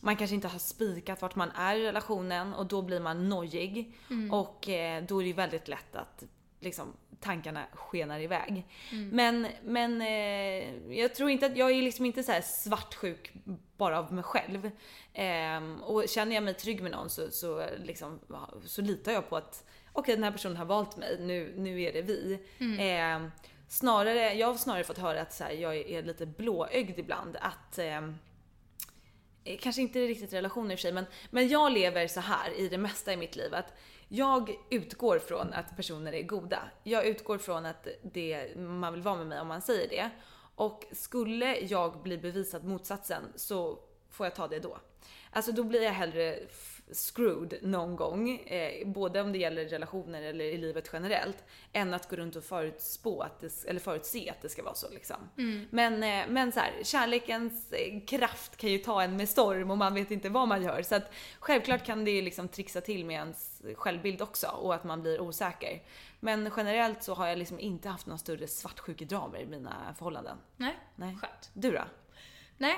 man kanske inte har spikat vart man är i relationen och då blir man nojig. Mm. Och eh, då är det väldigt lätt att liksom, tankarna skenar iväg. Mm. Men, men eh, jag tror inte att, jag är liksom inte så svartsjuk bara av mig själv. Eh, och känner jag mig trygg med någon så, så, liksom, så litar jag på att okej okay, den här personen har valt mig, nu, nu är det vi. Mm. Eh, snarare, jag har snarare fått höra att så här, jag är lite blåögd ibland. Att ehm, eh, Kanske inte riktigt relationer i och för sig, men, men jag lever så här i det mesta i mitt liv. att jag utgår från att personer är goda. Jag utgår från att det, man vill vara med mig om man säger det. Och skulle jag bli bevisad motsatsen så får jag ta det då. Alltså då blir jag hellre screwed någon gång, eh, både om det gäller relationer eller i livet generellt, än att gå runt och förutspå att det, eller förutse att det ska vara så liksom. Mm. Men, eh, men så här, kärlekens eh, kraft kan ju ta en med storm och man vet inte vad man gör. Så att självklart kan det liksom trixa till med ens självbild också och att man blir osäker. Men generellt så har jag liksom inte haft några större svartsjukedramer i mina förhållanden. Nej, Nej. skönt. Du då? Nej,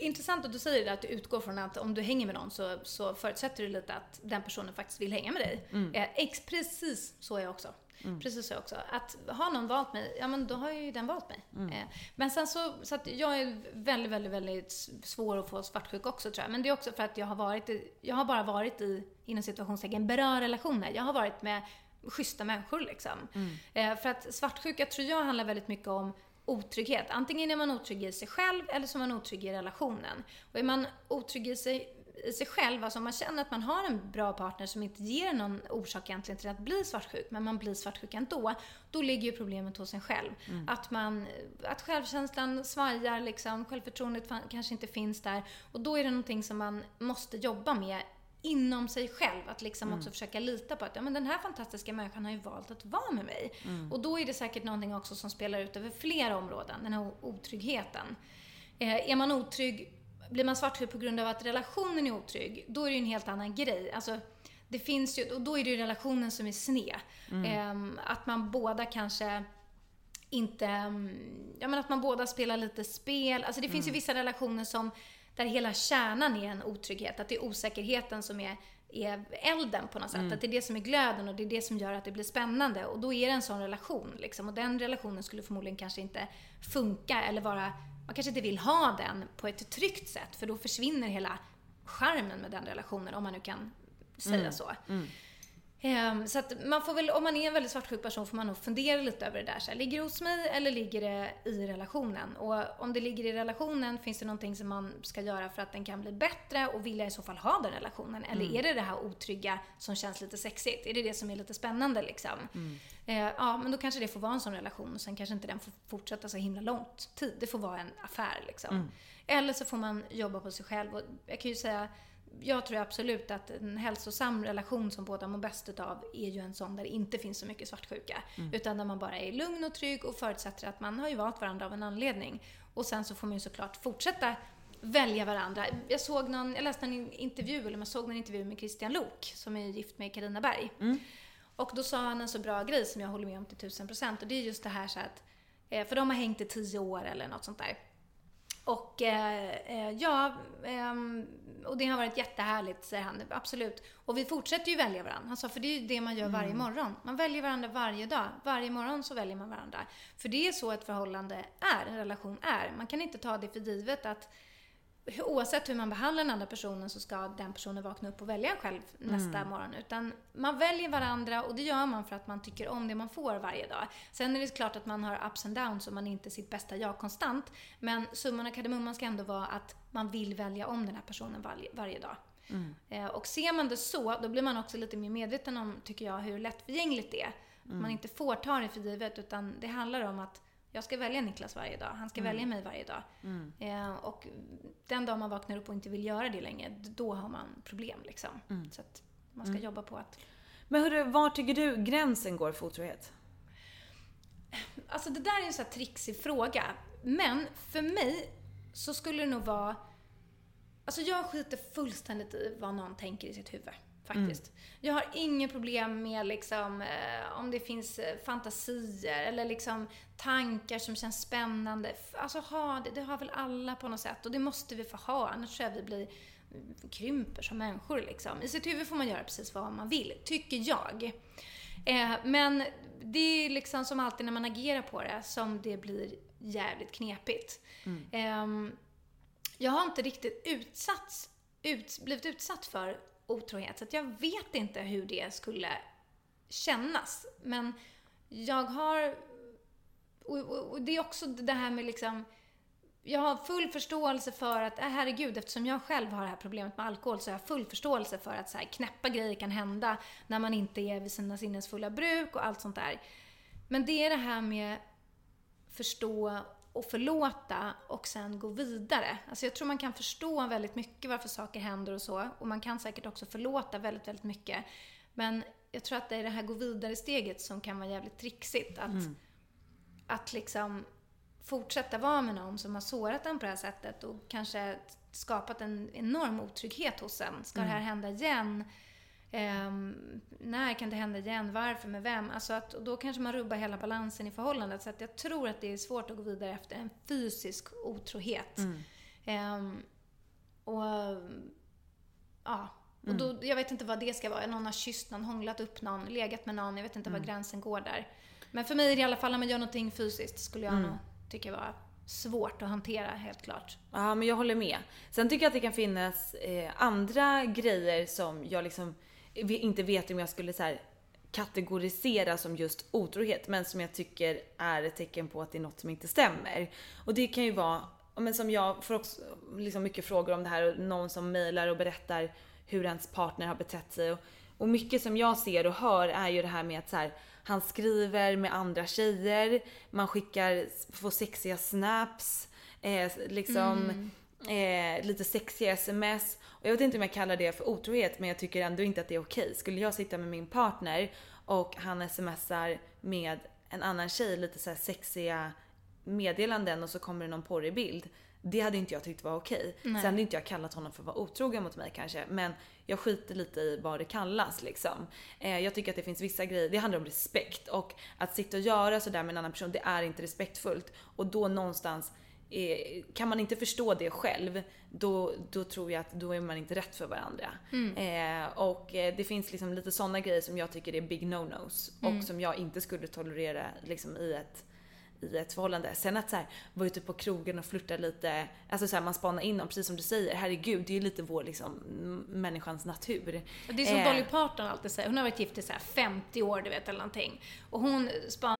intressant att du säger det, att du utgår från att om du hänger med någon så, så förutsätter du lite att den personen faktiskt vill hänga med dig. Mm. Eh, ex, precis så är jag också. Mm. Precis så också. Att har någon valt mig, ja men då har ju den valt mig. Mm. Eh, men sen så, så att jag är väldigt, väldigt, väldigt svår att få svartsjuk också tror jag. Men det är också för att jag har varit i, jag har bara varit i, inom situationstecken, bra relationer. Jag har varit med schyssta människor liksom. Mm. Eh, för att svartsjuka tror jag handlar väldigt mycket om otrygghet. Antingen är man otrygg i sig själv eller så är man otrygg i relationen. Och är man otrygg i sig, i sig själv, alltså om man känner att man har en bra partner som inte ger någon orsak egentligen till att bli svartsjuk, men man blir svartsjuk ändå, då ligger ju problemet hos en själv. Mm. Att, man, att självkänslan svajar, liksom, självförtroendet kanske inte finns där. Och då är det någonting som man måste jobba med inom sig själv. Att liksom mm. också försöka lita på att ja, men den här fantastiska människan har ju valt att vara med mig. Mm. Och då är det säkert någonting också som spelar ut över flera områden, den här otryggheten. Eh, är man otrygg, blir man svartsjuk på grund av att relationen är otrygg, då är det ju en helt annan grej. Alltså, det finns ju, och då är det ju relationen som är sned. Mm. Eh, att man båda kanske inte, ja men att man båda spelar lite spel. Alltså det finns ju mm. vissa relationer som där hela kärnan är en otrygghet. Att det är osäkerheten som är är elden på något sätt. Att det är det som är glöden och det är det som gör att det blir spännande. Och då är det en sån relation liksom. Och den relationen skulle förmodligen kanske inte funka eller vara, man kanske inte vill ha den på ett tryggt sätt för då försvinner hela charmen med den relationen om man nu kan säga så. Ehm, Så att man får väl, om man är en väldigt svartsjuk person får man nog fundera lite över det där. Så här, ligger det hos mig eller ligger det i relationen? Och om det ligger i relationen, finns det någonting som man ska göra för att den kan bli bättre? Och vill jag i så fall ha den relationen? Eller är det det här otrygga som känns lite sexigt? Är det det som är lite spännande liksom? Eh, ja, men då kanske det får vara en sån relation och sen kanske inte den får fortsätta så himla långt tid. Det får vara en affär liksom. Eller så får man jobba på sig själv. Och jag kan ju säga jag tror absolut att en hälsosam relation som båda mår bäst utav är ju en sån där det inte finns så mycket svartsjuka. Utan där man bara är lugn och trygg och förutsätter att man har ju valt varandra av en anledning. Och sen så får man ju såklart fortsätta välja varandra. Jag såg någon, jag läste en intervju, eller man såg en intervju med Christian Lok som är gift med Karina Berg. Och då sa han en så bra grej som jag håller med om till tusen procent och det är just det här så att, eh, för de har hängt i tio år eller något sånt där. Och eh, eh, ja, ehm, och det har varit jättehärligt, säger han. Absolut. Och vi fortsätter ju välja varandra. Han sa, för det är ju det man gör varje morgon. Man väljer varandra varje dag. Varje morgon så väljer man varandra. För det är så ett förhållande är, en relation är. Man kan inte ta det för givet att oavsett hur man behandlar den andra personen så ska den personen vakna upp och välja själv nästa morgon. Utan man väljer varandra och det gör man för att man tycker om det man får varje dag. Sen är det klart att man har ups and downs och man är inte sitt bästa jag konstant. Men summan av kardemumman ska ändå vara att man vill välja om den här personen varje, varje dag. Eh, och ser man det så, då blir man också lite mer medveten om, tycker jag, hur lättförgängligt det är. Att man inte får ta det för givet, utan det handlar om att jag ska välja Niklas varje dag, han ska välja mig varje dag. Eh, och den dag man vaknar upp och inte vill göra det längre, då har man problem liksom. Så att man ska jobba på att... Men hörru, var tycker du gränsen går för otrohet? Alltså det där är en sån här trixig fråga. Men för mig så skulle det nog vara... Alltså jag skiter fullständigt i vad någon tänker i sitt huvud. Faktiskt. Jag har inget problem med liksom, eh, om det finns eh, fantasier eller liksom tankar som känns spännande. Alltså ha det, det har väl alla på något sätt och det måste vi få ha, annars tror jag vi blir mm, krymper som människor liksom. I sitt huvud får man göra precis vad man vill, tycker jag. Eh, men det är liksom som alltid när man agerar på det som det blir jävligt knepigt. Ehm, jag har inte riktigt utsatts, ut, blivit utsatt för otrohet, så att jag vet inte hur det skulle kännas. Men jag har... Och, och, och det är också det här med liksom... Jag har full förståelse för att, äh, herregud, eftersom jag själv har det här problemet med alkohol så har jag full förståelse för att så här, knäppa grejer kan hända när man inte är vid sina sinnesfulla bruk och allt sånt där. Men det är det här med förstå och förlåta och sen gå vidare. Alltså jag tror man kan förstå väldigt mycket varför saker händer och så. Och man kan säkert också förlåta väldigt, väldigt mycket. Men jag tror att det är det här gå vidare-steget som kan vara jävligt trixigt. Att, att liksom fortsätta vara med någon som har sårat en på det här sättet och kanske skapat en enorm otrygghet hos en. Ska det här hända igen? Ehm, när kan det hända igen? Varför? Med vem? Alltså att, och då kanske man rubbar hela balansen i förhållandet. Så att jag tror att det är svårt att gå vidare efter en fysisk otrohet. Ehm, och ja, och då, jag vet inte vad det ska vara. Någon har kysst någon, hånglat upp någon, legat med någon. Jag vet inte var gränsen går där. Men för mig är det i alla fall, när man gör någonting fysiskt, skulle jag nog tycka var svårt att hantera, helt klart. Ja, men jag håller med. Sen tycker jag att det kan finnas eh, andra grejer som jag liksom inte vet om jag skulle så här kategorisera som just otrohet, men som jag tycker är ett tecken på att det är något som inte stämmer. Och det kan ju vara, men som jag får också liksom mycket frågor om det här och någon som mejlar och berättar hur ens partner har betett sig. Och, och mycket som jag ser och hör är ju det här med att så här, han skriver med andra tjejer, man skickar, får sexiga snaps, eh, liksom mm eh, lite sexiga sms. Och jag vet inte om jag kallar det för otrohet men jag tycker ändå inte att det är okej. Skulle jag sitta med min partner och han smsar med en annan tjej lite så här sexiga meddelanden och så kommer det någon porrig bild. Det hade inte jag tyckt var okej. Sen hade inte jag kallat honom för att vara otrogen mot mig kanske. Men jag skiter lite i vad det kallas liksom. Eh, jag tycker att det finns vissa grejer, det handlar om respekt. Och att sitta och göra sådär med en annan person, det är inte respektfullt. Och då någonstans kan man inte förstå det själv, då, då tror jag att då är man inte rätt för varandra. Eh, och eh, det finns liksom lite sådana grejer som jag tycker är big no-nos och som jag inte skulle tolerera liksom i ett i ett förhållande. Sen att så här, vara ute på krogen och flirta lite, alltså så här, man spanar in dem, precis som du säger, herregud, det är ju lite vår liksom, människans natur. Det är som Eh, Dolly Parton alltid säger, hon har varit gift i så här 50 år, du vet, eller någonting. Och hon spanar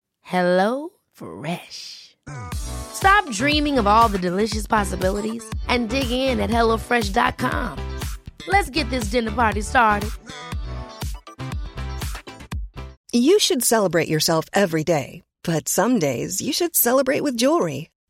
Hello Fresh. Stop dreaming of all the delicious possibilities and dig in at HelloFresh.com. Let's get this dinner party started. You should celebrate yourself every day, but some days you should celebrate with jewelry.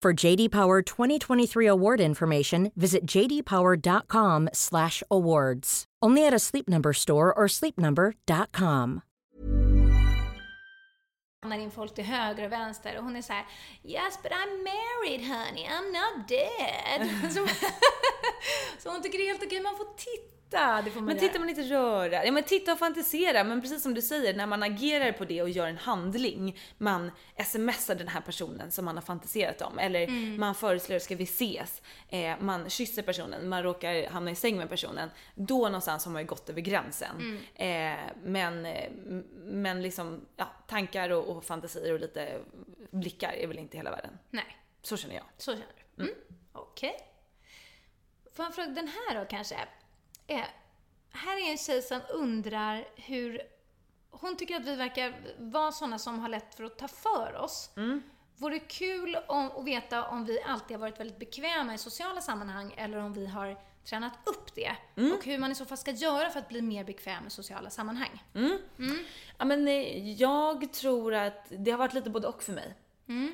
For JD Power 2023 award information, visit jdpower.com/awards. Only at a Sleep Number store or sleepnumber.com. in folk till höger och vänster och hon är så här: Yes but I'm married honey, I'm not dead. så, så hon tycker det är helt okej, man får titta. Man Men göra. tittar man inte röra? Ja men titta och fantisera. Men precis som du säger, när man agerar på det och gör en handling. Man smsar den här personen som man har fantiserat om. Eller man föreslår, ska vi ses? Eh, man kysser personen, man råkar hamna i säng med personen. Då någonstans har man ju gått över gränsen. Eh, men, eh, men liksom, ja, tankar och, och fantasier och lite blickar är väl inte hela världen. Nej, Så känner jag. så känner du. Mm. Okej. Får jag fråga den här då kanske? Eh, här är en tjej som undrar hur... Hon tycker att vi verkar vara sådana som har lätt för att ta för oss. Mm. Vore kul om, att veta om vi alltid har varit väldigt bekväma i sociala sammanhang eller om vi har tränat upp det. Och hur man i så fall ska göra för att bli mer bekväm i sociala sammanhang. Ja, men eh, jag tror att det har varit lite både och för mig.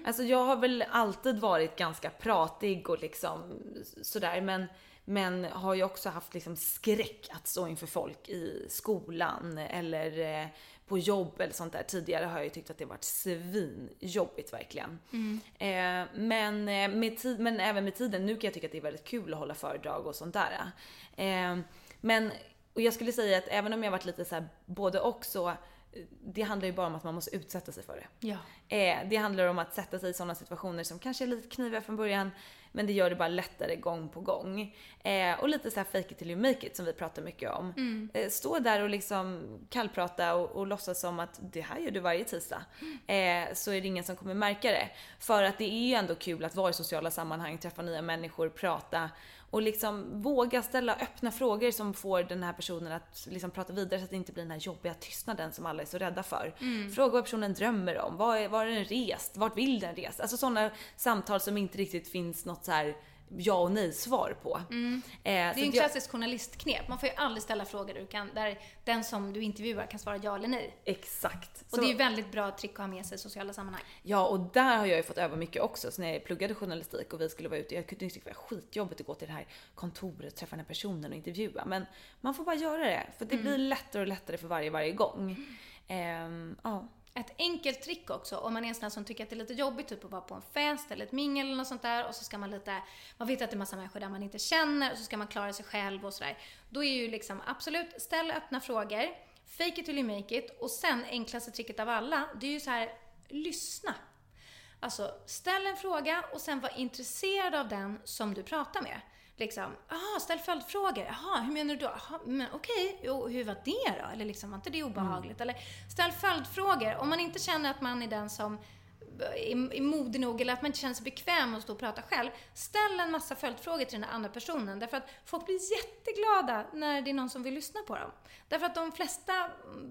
Alltså jag har väl alltid varit ganska pratig och liksom sådär men, men har ju också haft liksom skräck att stå inför folk i skolan eller eh, på jobb eller sånt där. Tidigare har jag ju tyckt att det varit svinjobbigt verkligen. Eh, men, eh, med tid, men även med tiden, nu kan jag tycka att det är väldigt kul att hålla föredrag och sånt där. Eh, men, och jag skulle säga att även om jag varit lite så här både och så det handlar ju bara om att man måste utsätta sig för det. Ja. Eh, det handlar om att sätta sig i sådana situationer som kanske är lite kniviga från början, men det gör det bara lättare gång på gång. Eh, och lite så här fake it till you make it som vi pratar mycket om. Eh, stå där och liksom kallprata och, och låtsas som att det här gör du varje tisdag. Eh, så är det ingen som kommer märka det. För att det är ju ändå kul att vara i sociala sammanhang, träffa nya människor, prata och liksom våga ställa öppna frågor som får den här personen att liksom prata vidare så att det inte blir den här jobbiga tystnaden som alla är så rädda för. Fråga vad personen drömmer om. Var är, var är den rest? Vart vill den resa? Alltså sådana samtal som inte riktigt finns något så här ja och nej svar på. Eh, Det är en att jag- klassisk journalistknep. Man får ju aldrig ställa frågor du kan, där den som du intervjuar kan svara ja eller nej. Exakt. Och Så- det är ju väldigt bra trick att ha med sig i sociala sammanhang. Ja, och där har jag ju fått öva mycket också. Så när jag pluggade journalistik och vi skulle vara ute, jag kunde tycka det var skitjobbigt att gå till det här kontoret, träffa den här personen och intervjua. Men man får bara göra det, för det blir lättare och lättare för varje, varje gång. Ehm, ja. Ett enkelt trick också, om man är en sån som tycker att det är lite jobbigt typ att vara på en fest eller ett mingel eller något sånt där och så ska man lite, man vet att det är massa människor där man inte känner och så ska man klara sig själv och sådär. Då är ju liksom absolut, ställ öppna frågor, fake it till you make it och sen enklaste tricket av alla, det är ju så här, lyssna. Alltså, ställ en fråga och sen var intresserad av den som du pratar med. Liksom, aha, ställ följdfrågor. Jaha, hur menar du då? Aha, men okej, jo, hur var det då? Eller liksom, var inte det obehagligt? Eller ställ följdfrågor. Om man inte känner att man är den som är, modig nog eller att man inte känner sig bekväm med att stå och prata själv. Ställ en massa följdfrågor till den andra personen. Därför att folk blir jätteglada när det är någon som vill lyssna på dem. Därför att de flesta,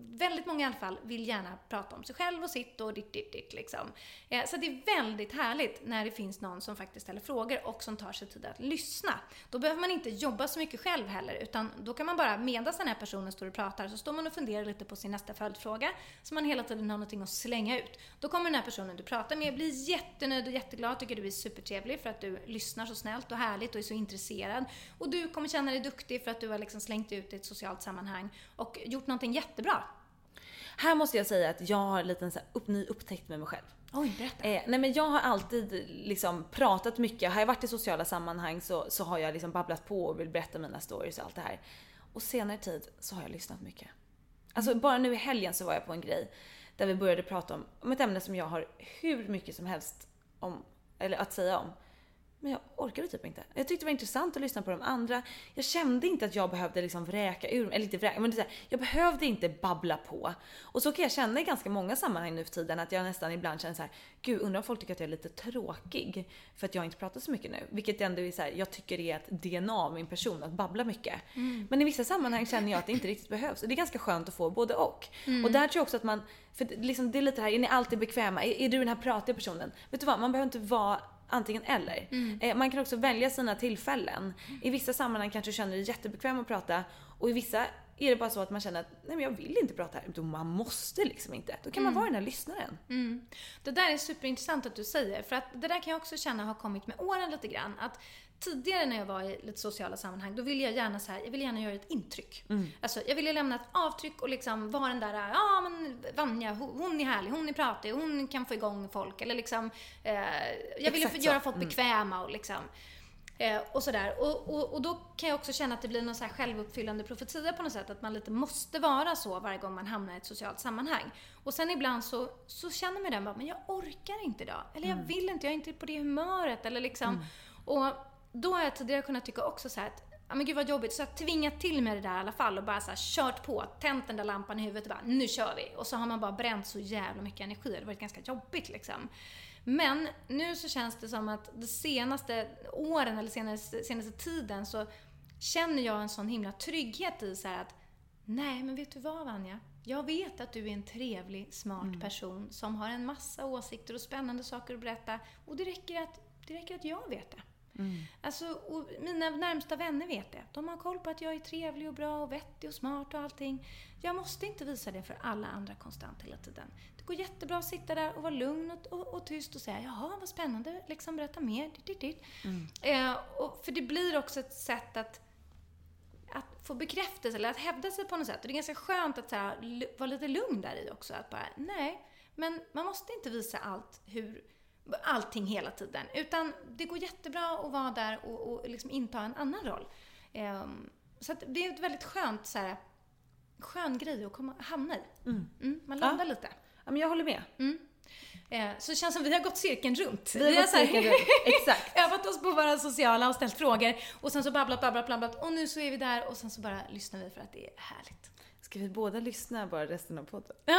väldigt många i alla fall, vill gärna prata om sig själv och sitt och ditt, ditt, ditt liksom. Eh, så det är väldigt härligt när det finns någon som faktiskt ställer frågor och som tar sig tid att lyssna. Då behöver man inte jobba så mycket själv heller, utan då kan man bara, medan den här personen står och pratar, så står man och funderar lite på sin nästa följdfråga, så man hela tiden har någonting att slänga ut. Då kommer den här personen du pratar med bli jättenöjd och jätteglad, tycker du är supertrevlig för att du lyssnar så snällt och härligt och är så intresserad. Och du kommer känna dig duktig för att du har liksom slängt ut i ett socialt sammanhang och gjort någonting jättebra. Här måste jag säga att jag har en liten så här upp, ny upptäckt med mig själv. Oj, berätta. Eh, nej men jag har alltid liksom pratat mycket. Har jag varit i sociala sammanhang så, så har jag liksom babblat på och vill berätta mina stories och allt det här. Och senare tid så har jag lyssnat mycket. Alltså bara nu i helgen så var jag på en grej där vi började prata om, om ett ämne som jag har hur mycket som helst om, eller att säga om. Men jag orkade typ inte. Jag tyckte det var intressant att lyssna på de andra. Jag kände inte att jag behövde liksom vräka ur eller inte vräka, men det är så här, jag behövde inte babbla på. Och så kan jag känna i ganska många sammanhang nu för tiden att jag nästan ibland känner så här, gud undrar om folk tycker att jag är lite tråkig för att jag inte pratar så mycket nu. Vilket ändå är så här, jag tycker det är ett DNA av min person att babbla mycket. Men i vissa sammanhang känner jag att det inte riktigt behövs. Och det är ganska skönt att få både och. Och där tror jag också att man, för liksom, det är lite det här, är ni alltid bekväma? Är, är du den här pratiga personen? Vet du vad, man behöver inte vara antingen eller. Eh, man kan också välja sina tillfällen. I vissa sammanhang kanske du känner dig jättebekväm att prata och i vissa är det bara så att man känner att nej men jag vill inte prata här. Då man måste liksom inte. Då kan man vara den här lyssnaren. Det där är superintressant att du säger, för att det där kan jag också känna har kommit med åren lite grann. Att tidigare när jag var i lite sociala sammanhang, då ville jag gärna så här, jag ville gärna göra ett intryck. Alltså, jag ville lämna ett avtryck och liksom vara den där, ja men Vanja, hon är härlig, hon är pratig, hon kan få igång folk. Eller liksom, eh, jag ville Exakt få så. göra folk bekväma och liksom Eh, och sådär. Och, och, och då kan jag också känna att det blir någon så här självuppfyllande profetia på något sätt. Att man lite måste vara så varje gång man hamnar i ett socialt sammanhang. Och sen ibland så, så känner man den bara, men jag orkar inte idag. Eller jag vill inte, jag är inte på det humöret. Eller liksom. Och då har jag tidigare kunnat tycka också så här att Ja men gud vad jobbigt. Så jag tvingat till mig det där i alla fall och bara så här kört på, tänt den där lampan i huvudet och bara nu kör vi. Och så har man bara bränt så jävla mycket energi. Det har varit ganska jobbigt liksom. Men nu så känns det som att de senaste åren eller senaste, senaste tiden så känner jag en sån himla trygghet i så att nej men vet du vad Vanja? Jag vet att du är en trevlig, smart person som har en massa åsikter och spännande saker att berätta och det räcker att, det räcker att jag vet det. Alltså, och mina närmsta vänner vet det. De har koll på att jag är trevlig och bra och vettig och smart och allting. Jag måste inte visa det för alla andra konstant hela tiden. Det går jättebra att sitta där och vara lugn och, och, och tyst och säga jaha, vad spännande, liksom berätta mer. Dit, dit, dit. Eh, och, för det blir också ett sätt att att få bekräftelse eller att hävda sig på något sätt. Och det är ganska skönt att här, vara lite lugn där i också. Att bara, nej, men man måste inte visa allt, hur, allting hela tiden. Utan det går jättebra att vara där och, och liksom inta en annan roll. Ehm, så det är ett väldigt skönt, så här, skön grej att komma, hamna i. Mm, man landar lite. Ja, men jag håller med. Eh, så det känns som vi har gått cirkeln runt. Vi har så här- cirkeln runt. Exakt. övat oss på vara sociala och ställt frågor och sen så babblat, babblat, babblat och nu så är vi där och sen så bara lyssnar vi för att det är härligt. Ska vi båda lyssna bara resten av podden?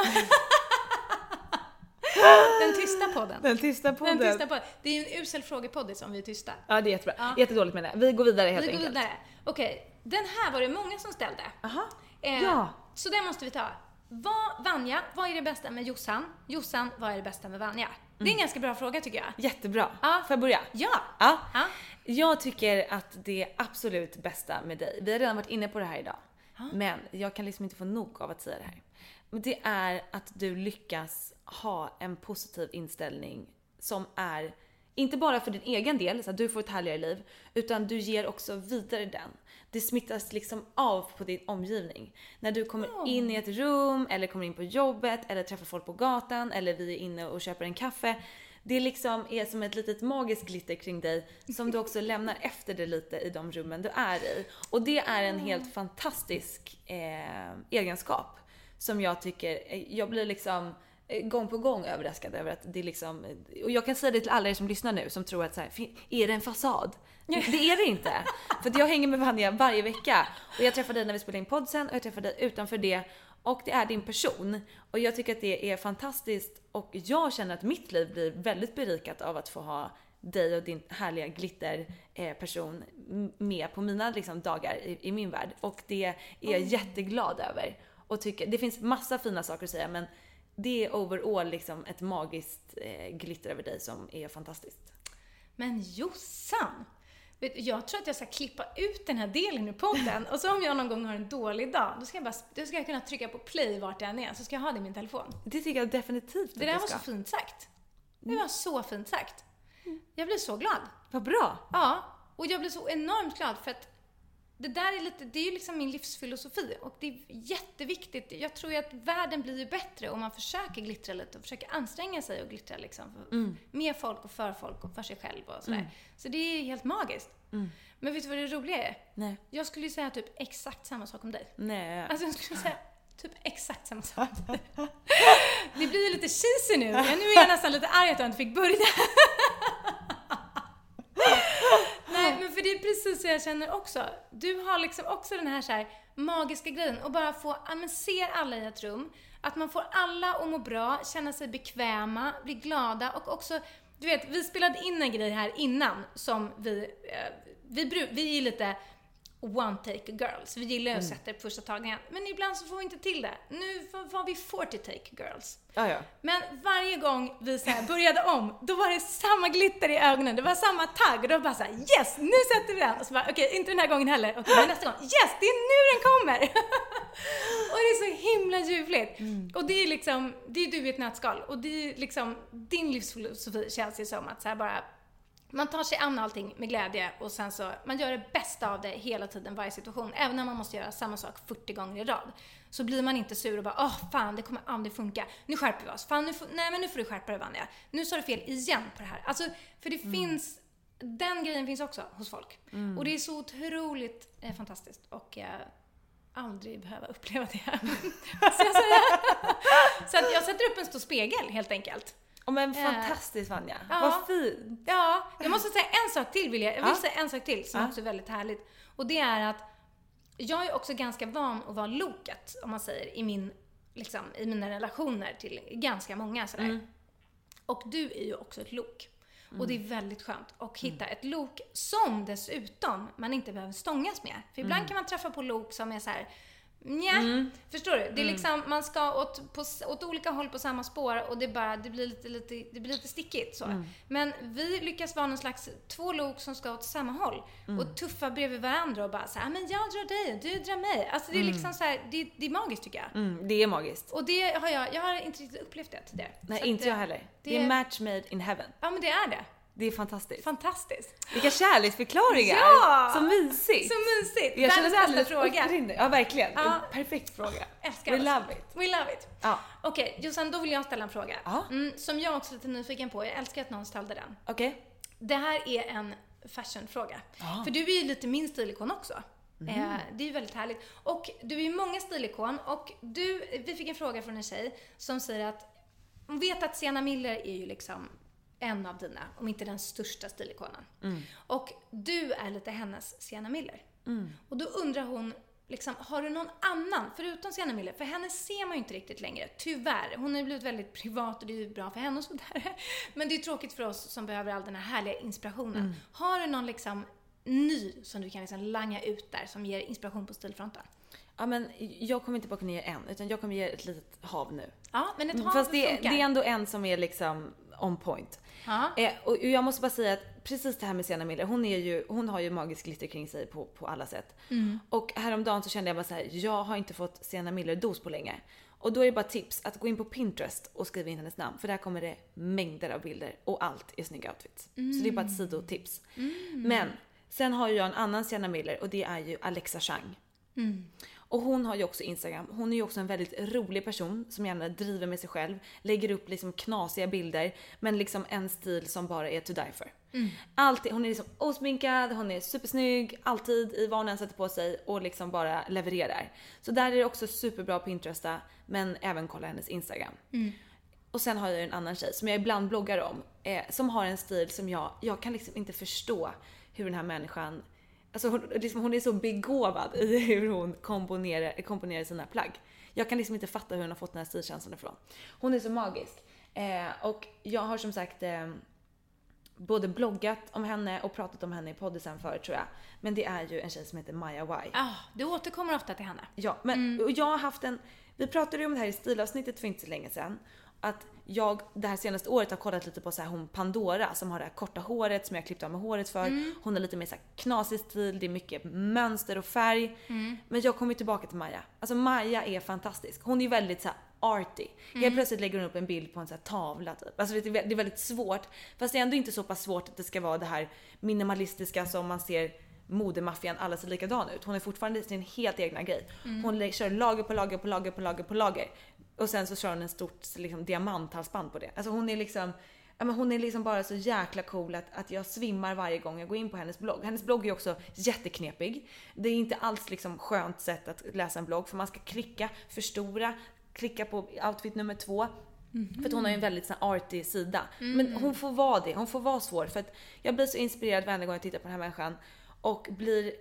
Den tysta podden. Den tysta podden. Den tysta podden. Det är ju en usel frågepoddis om vi är tysta. Ja, det är jättebra. Ja. Jättedåligt menar jag. Vi går vidare helt Vi går enkelt. vidare. Okej, den här var det många som ställde. Aha. Eh, Ja. Så den måste vi ta. Vad, Vanja, vad är det bästa med Jossan? Jossan, vad är det bästa med Vanja? Det är en ganska bra fråga tycker jag. Jättebra. Ja. Får jag börja? Ja! Ja. Ja. Jag tycker att det absolut bästa med dig, vi har redan varit inne på det här idag, men jag kan liksom inte få nog av att säga det här. Det är att du lyckas ha en positiv inställning som är inte bara för din egen del, så att du får ett härligare liv, utan du ger också vidare den. Det smittas liksom av på din omgivning. När du kommer in i ett rum, eller kommer in på jobbet, eller träffar folk på gatan, eller vi är inne och köper en kaffe. Det liksom är som ett litet magiskt glitter kring dig som du också lämnar efter dig lite i de rummen du är i. Och det är en helt fantastisk eh, egenskap som jag tycker, eh, jag blir liksom gång på gång överraskad över att det är liksom, och jag kan säga det till alla er som lyssnar nu som tror att så här, "Fin- är det en fasad? Det är det inte. För att jag hänger med Vanja varje vecka och jag träffar dig när vi spelar in podden och jag träffar dig utanför det och det är din person. Och jag tycker att det är fantastiskt och jag känner att mitt liv blir väldigt berikat av att få ha dig och din härliga glitter eh, med på mina liksom, dagar i, i min värld. Och det är jag jätteglad över. Och tycker, det finns massa fina saker att säga men det är overall liksom ett magiskt eh, glitter över dig som är fantastiskt. Men Jossan! Jag tror att jag ska klippa ut den här delen ur podden och så om jag någon gång har en dålig dag, då ska jag, bara, då ska jag kunna trycka på play vart jag än är, så ska jag ha det i min telefon. Det tycker jag definitivt Det där var så fint sagt. Det var så fint sagt. Jag blir så glad. Vad bra! Ja, och jag blir så enormt glad för att det där är lite, det är ju liksom min livsfilosofi och det är jätteviktigt. Jag tror ju att världen blir ju bättre om man försöker glittra lite och försöker anstränga sig och glittra liksom. För, Med folk och för folk och för sig själv och sådär. Så det är helt magiskt. Men vet du vad det roliga är? Nej. Jag skulle ju säga typ exakt samma sak om dig. Nej. Alltså jag skulle säga typ exakt samma sak. Det blir ju lite cheesy nu. Nu är jag nästan lite arg att jag inte fick börja. Nej, men för det är precis så jag känner också. Du har liksom också den här, så här magiska grejen och bara få, ja, men ser alla i ett rum, att man får alla att må bra, känna sig bekväma, bli glada och också, du vet, vi spelade in en grej här innan som vi, eh, vi, bru- vi är lite one take girls. Vi gillar ju att sätta det på första tagningen. Men ibland så får vi inte till det. Nu var- vi 40 take girls. Ja, ja. Men varje gång vi så började om, då var det samma glitter i ögonen, det var samma tagg och då bara såhär yes, nu sätter vi den! Och så bara okej, inte den här gången heller. Okej, men nästa gång, yes, det är nu den kommer! och det är så himla ljuvligt. Och det är liksom, det är du i ett nötskal. Och det är liksom, din livsfilosofi känns ju som att så bara man tar sig an allting med glädje och sen så, man gör det bästa av det hela tiden, varje situation. Även när man måste göra samma sak 40 gånger i rad. Så blir man inte sur och bara åh fan, det kommer aldrig funka. Nu skärper vi oss. Fan, nu får, nej men nu får du skärpa dig Vanja. Nu sa du fel igen på det här. Alltså, för det finns, den grejen finns också hos folk. Och det är så otroligt eh, fantastiskt. Och eh, aldrig behöva uppleva det. Ska jag så att jag sätter upp en stor spegel helt enkelt. Oh, men Eh, fantastiskt Vanja. ja. Vad fint. Ja, jag måste säga en sak till vill jag. Jag vill Ja. säga en sak till som Ja. också är väldigt härligt. Och det är att jag är också ganska van att vara loket, om man säger, i, min, liksom, i mina relationer till ganska många sådär. Mm. Och du är ju också ett lok. Och det är väldigt skönt att hitta ett lok som dessutom man inte behöver stångas med. För ibland kan man träffa på lok som är så här Nja, förstår du? Det är liksom, man ska åt, på, åt olika håll på samma spår och det, bara, det, blir lite, lite, det blir lite stickigt. Så. Men vi lyckas vara någon slags två lok som ska åt samma håll och tuffa bredvid varandra och bara så här, "Ah, men jag drar dig och du drar mig. Alltså det är liksom så här, det, det är magiskt tycker jag. Mm, det är magiskt. Och det har jag, jag har inte riktigt upplevt det tidigare. Nej, inte jag heller. Det, det- är match made in heaven. Ja men det är det. Det är fantastiskt. Fantastiskt. Vilka kärleksförklaringar! Ja! Så mysigt! Så mysigt. Jag Världens bästa fråga. upprinner. Ja, verkligen. Ja. Perfekt fråga. Älskar We love it. We love it. Ja. Okej, Jossan, då vill jag ställa en fråga. Ja. Mm, som jag också är lite nyfiken på. Jag älskar att någon ställde den. Okej. Det här är en fashionfråga. För du är ju lite min stilikon också. Mm. Eh, det är ju väldigt härligt. Och du är ju många stilikon och du, vi fick en fråga från en tjej som säger att hon vet att Sienna Miller är ju liksom en av dina, om inte den största stilikonen. Mm. Och du är lite hennes Sienna Miller. Och då undrar hon, liksom, har du någon annan förutom Sienna Miller? För henne ser man ju inte riktigt längre, tyvärr. Hon har ju blivit väldigt privat och det är ju bra för henne och sådär. Men det är tråkigt för oss som behöver all den här härliga inspirationen. Har du någon liksom ny som du kan liksom langa ut där som ger inspiration på stilfronten? Ja, men jag kommer inte kunna ge en, utan jag kommer ge ett litet hav nu. Ja, men ett hav Fast det, funkar. det är ändå en som är liksom on point. Eh, och jag måste bara säga att precis det här med Sienna Miller, hon, är ju, hon har ju magisk glitter kring sig på, på alla sätt. Mm. Och häromdagen så kände jag bara så här: jag har inte fått Sienna Miller-dos på länge. Och då är det bara tips att gå in på Pinterest och skriva in hennes namn. För där kommer det mängder av bilder och allt är snygga outfits. Så det är bara ett sidotips. Men sen har jag en annan Sienna Miller och det är ju Alexa Chang. Och hon har ju också Instagram. Hon är ju också en väldigt rolig person som gärna driver med sig själv. Lägger upp liksom knasiga bilder men liksom en stil som bara är to die for. Alltid, hon är liksom osminkad, hon är supersnygg, alltid i vad hon än sätter på sig och liksom bara levererar. Så där är det också superbra på Pinteresta men även kolla hennes Instagram. Och sen har jag en annan tjej som jag ibland bloggar om. Eh, som har en stil som jag, jag kan liksom inte förstå hur den här människan Alltså hon, liksom, hon är så begåvad i hur hon komponerar, komponerar sina plagg. Jag kan liksom inte fatta hur hon har fått den här stilkänslan ifrån. Hon är så magisk. Eh, och jag har som sagt eh, både bloggat om henne och pratat om henne i poddisen förut tror jag. Men det är ju en tjej som heter Maja Y. Ah, du återkommer ofta till henne. Ja, men och jag har haft en... Vi pratade ju om det här i stilavsnittet för inte så länge sedan. Att jag det här senaste året har kollat lite på så här hon Pandora som har det här korta håret som jag klippt av med håret för. Hon har lite mer så här knasig stil, det är mycket mönster och färg. Men jag kommer tillbaka till Maja. Alltså Maja är fantastisk. Hon är väldigt så här arty. Helt plötsligt lägger hon upp en bild på en så tavla typ. Alltså det är väldigt svårt. Fast det är ändå inte så pass svårt att det ska vara det här minimalistiska som man ser modemaffian, alla ser likadana ut. Hon är fortfarande sin helt egna grej. Hon lä- kör lager på lager på lager på lager på lager. Och sen så kör hon en stort liksom, diamanthalsband på det. Alltså hon är liksom Ja, men hon är liksom bara så jäkla cool att, att jag svimmar varje gång jag går in på hennes blogg. Hennes blogg är också jätteknepig. Det är inte alls liksom skönt sätt att läsa en blogg för man ska klicka, förstora, klicka på outfit nummer två. För att hon har ju en väldigt sån arty sida. Men hon får vara det, hon får vara svår. För att jag blir så inspirerad varje gång jag tittar på den här människan. Och blir,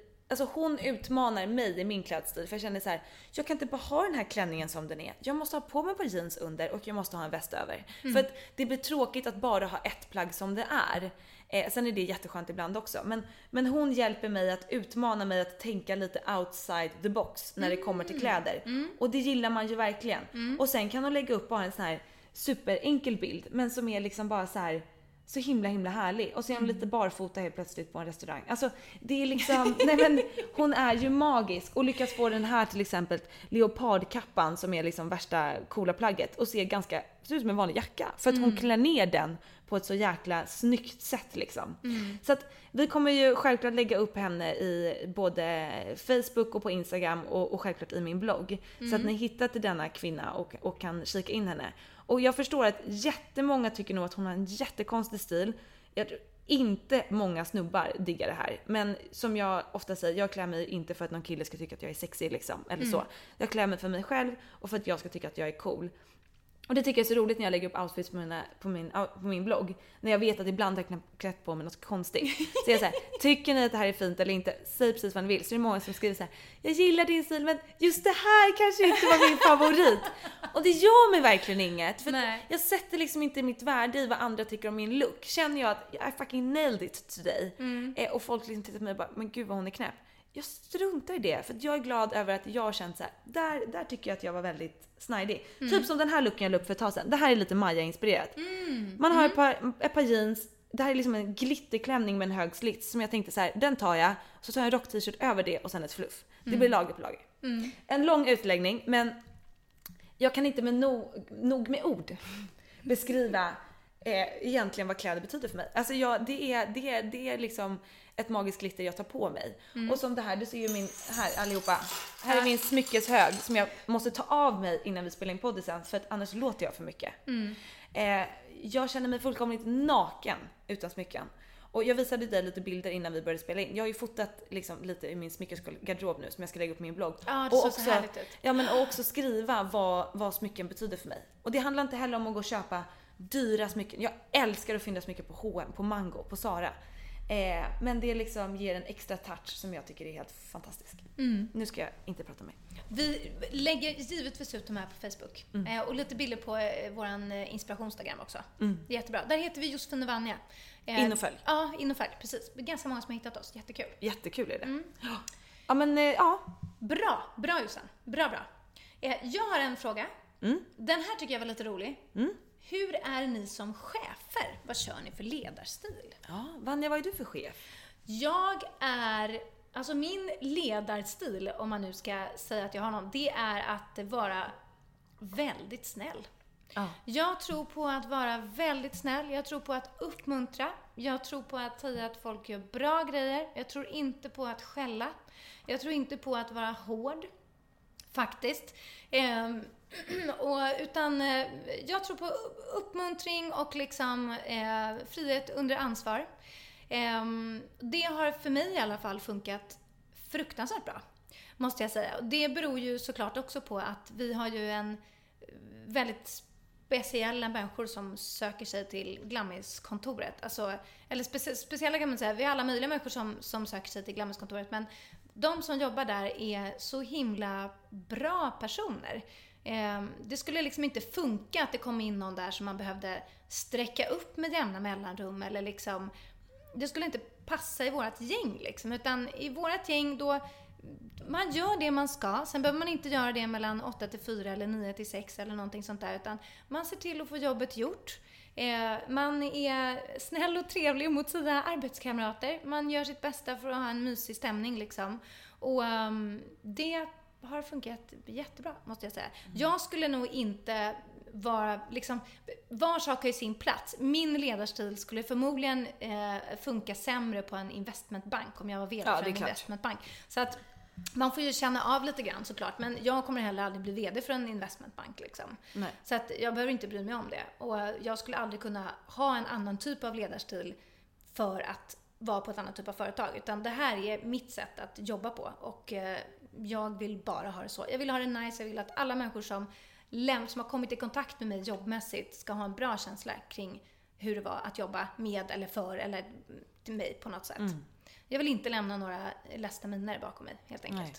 alltså hon utmanar mig i min klädstil. För jag känner så här, jag kan inte bara ha den här klänningen som den är. Jag måste ha på mig på jeans under och jag måste ha en väst över. För att det blir tråkigt att bara ha ett plagg som det är. Eh, sen är det jätteskönt ibland också. Men, men hon hjälper mig att utmana mig att tänka lite outside the box när det kommer till kläder. Och det gillar man ju verkligen. Och sen kan hon lägga upp bara en sån här superenkel bild men som är liksom bara så här så himla himla härlig. Och så är hon lite barfota helt plötsligt på en restaurang. Alltså det är liksom, nej men hon är ju magisk och lyckas få den här till exempel leopardkappan som är liksom värsta coola plagget och ser ganska, ser ut som en vanlig jacka. För att hon klär ner den på ett så jäkla snyggt sätt liksom. Så att vi kommer ju självklart lägga upp henne i både Facebook och på Instagram och, och självklart i min blogg. Så att ni hittar till denna kvinna och, och kan kika in henne. Och jag förstår att jättemånga tycker nog att hon har en jättekonstig stil. Jag tror inte många snubbar diggar det här. Men som jag ofta säger, jag klär mig inte för att någon kille ska tycka att jag är sexig liksom. Eller så. Jag klär mig för mig själv och för att jag ska tycka att jag är cool. Och det tycker jag är så roligt när jag lägger upp outfits på, mina, på, min, på min blogg. När jag vet att ibland har jag klätt på mig något konstigt. Så jag säger tycker ni att det här är fint eller inte? Säg precis vad ni vill. Så det är många som skriver så här, jag gillar din stil men just det här kanske inte var min favorit. Och det gör mig verkligen inget. För jag sätter liksom inte mitt värde i vad andra tycker om min look. Känner jag att I fucking nailed it today. Eh, och folk liksom tittar på mig och bara, men gud vad hon är knäpp. Jag struntar i det för jag är glad över att jag har känt så här, där, där tycker jag att jag var väldigt snidig. Typ som den här looken jag la upp för ett tag sedan. Det här är lite Maja-inspirerat. Man har ett, par, ett par jeans, det här är liksom en glitterklänning med en hög slits som jag tänkte så här, den tar jag. Så tar jag en rock-t-shirt över det och sen ett fluff. Det blir lager på lager. En lång utläggning men jag kan inte med nog, nog med ord beskriva eh, egentligen vad kläder betyder för mig. Alltså jag, det, är, det, är, det är liksom ett magiskt glitter jag tar på mig. Och som det här, du ser ju min, här allihopa. Här är min smyckeshög som jag måste ta av mig innan vi spelar in podden sen för att annars låter jag för mycket. Eh, jag känner mig fullkomligt naken utan smycken. Och jag visade dig lite bilder innan vi började spela in. Jag har ju fotat liksom lite i min smyckesgarderob nu som jag ska lägga upp på min blogg. Ja, det och också, så härligt ut. Ja men och också skriva vad, vad smycken betyder för mig. Och det handlar inte heller om att gå och köpa dyra smycken. Jag älskar att fynda smycken på H&M, på Mango, på Zara. Eh, men det liksom ger en extra touch som jag tycker är helt fantastisk. Mm. Nu ska jag inte prata mer. Vi lägger givetvis ut de här på Facebook. Eh, och lite bilder på eh, våran eh, inspirationstagram också. Det är jättebra. Där heter vi Josefin och Vanja. Eh, In och följ. Ja, in och följ. Precis. Det är ganska många som har hittat oss. Jättekul. Jättekul är det. Mm. Ja men eh, ja. Bra, bra Jossan. Bra, bra. Eh, jag har en fråga. Mm. Den här tycker jag var lite rolig. Hur är ni som chefer? Vad kör ni för ledarstil? ja. Vanja vad är du för chef? Jag är, alltså min ledarstil, om man nu ska säga att jag har någon, det är att vara väldigt snäll. Ja. Jag tror på att vara väldigt snäll, jag tror på att uppmuntra, jag tror på att säga att folk gör bra grejer, jag tror inte på att skälla, jag tror inte på att vara hård, faktiskt. Mm, och, utan eh, jag tror på uppmuntring och liksom eh, frihet under ansvar. Eh, det har för mig i alla fall funkat fruktansvärt bra, måste jag säga. Det beror ju såklart också på att vi har ju en eh, väldigt speciella människor som söker sig till Glammiskontoret. Alltså, eller specie, speciella kan man säga, vi har alla möjliga människor som, som söker sig till Glammiskontoret men de som jobbar där är så himla bra personer. Eh, det skulle liksom inte funka att det kom in någon där som man behövde sträcka upp med jämna mellanrum eller liksom det skulle inte passa i vårt gäng liksom. Utan i vårt gäng då, man gör det man ska. Sen behöver man inte göra det mellan 8 till 4 eller 9 till 6 eller någonting sånt där. Utan man ser till att få jobbet gjort. Eh, man är snäll och trevlig mot sina arbetskamrater. Man gör sitt bästa för att ha en mysig stämning liksom. Och um, det har funkat jättebra, måste jag säga. Jag skulle nog inte vara, liksom, var sak har ju sin plats. Min ledarstil skulle förmodligen eh, funka sämre på en investmentbank om jag var VD Ja, för en klart. investmentbank. Så att man får ju känna av lite grann såklart, men jag kommer heller aldrig bli VD för en investmentbank liksom. Nej. Så att jag behöver inte bry mig om det. Och jag skulle aldrig kunna ha en annan typ av ledarstil för att vara på ett annat typ av företag. Utan det här är mitt sätt att jobba på. Och eh, jag vill bara ha det så. Jag vill ha det nice, jag vill att alla människor som, läm- som har kommit i kontakt med mig jobbmässigt ska ha en bra känsla kring hur det var att jobba med eller för eller till mig på något sätt. Jag vill inte lämna några ledsna miner bakom mig helt enkelt. Nej.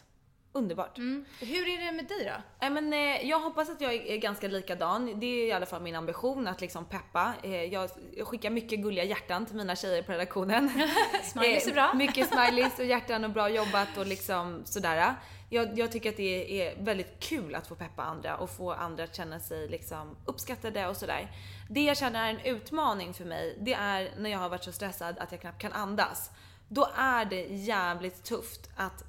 Underbart. Mm. Hur är det med dig då? Nej, men, eh, jag hoppas att jag är ganska likadan. Det är i alla fall min ambition att liksom peppa. Eh, jag, jag skickar mycket gulliga hjärtan till mina tjejer på redaktionen. Smileys är Eh, bra. Mycket smileys och hjärtan och bra jobbat och liksom sådär. Jag, jag tycker att det är väldigt kul att få peppa andra och få andra att känna sig liksom uppskattade och sådär. Det jag känner är en utmaning för mig, det är när jag har varit så stressad att jag knappt kan andas. Då är det jävligt tufft att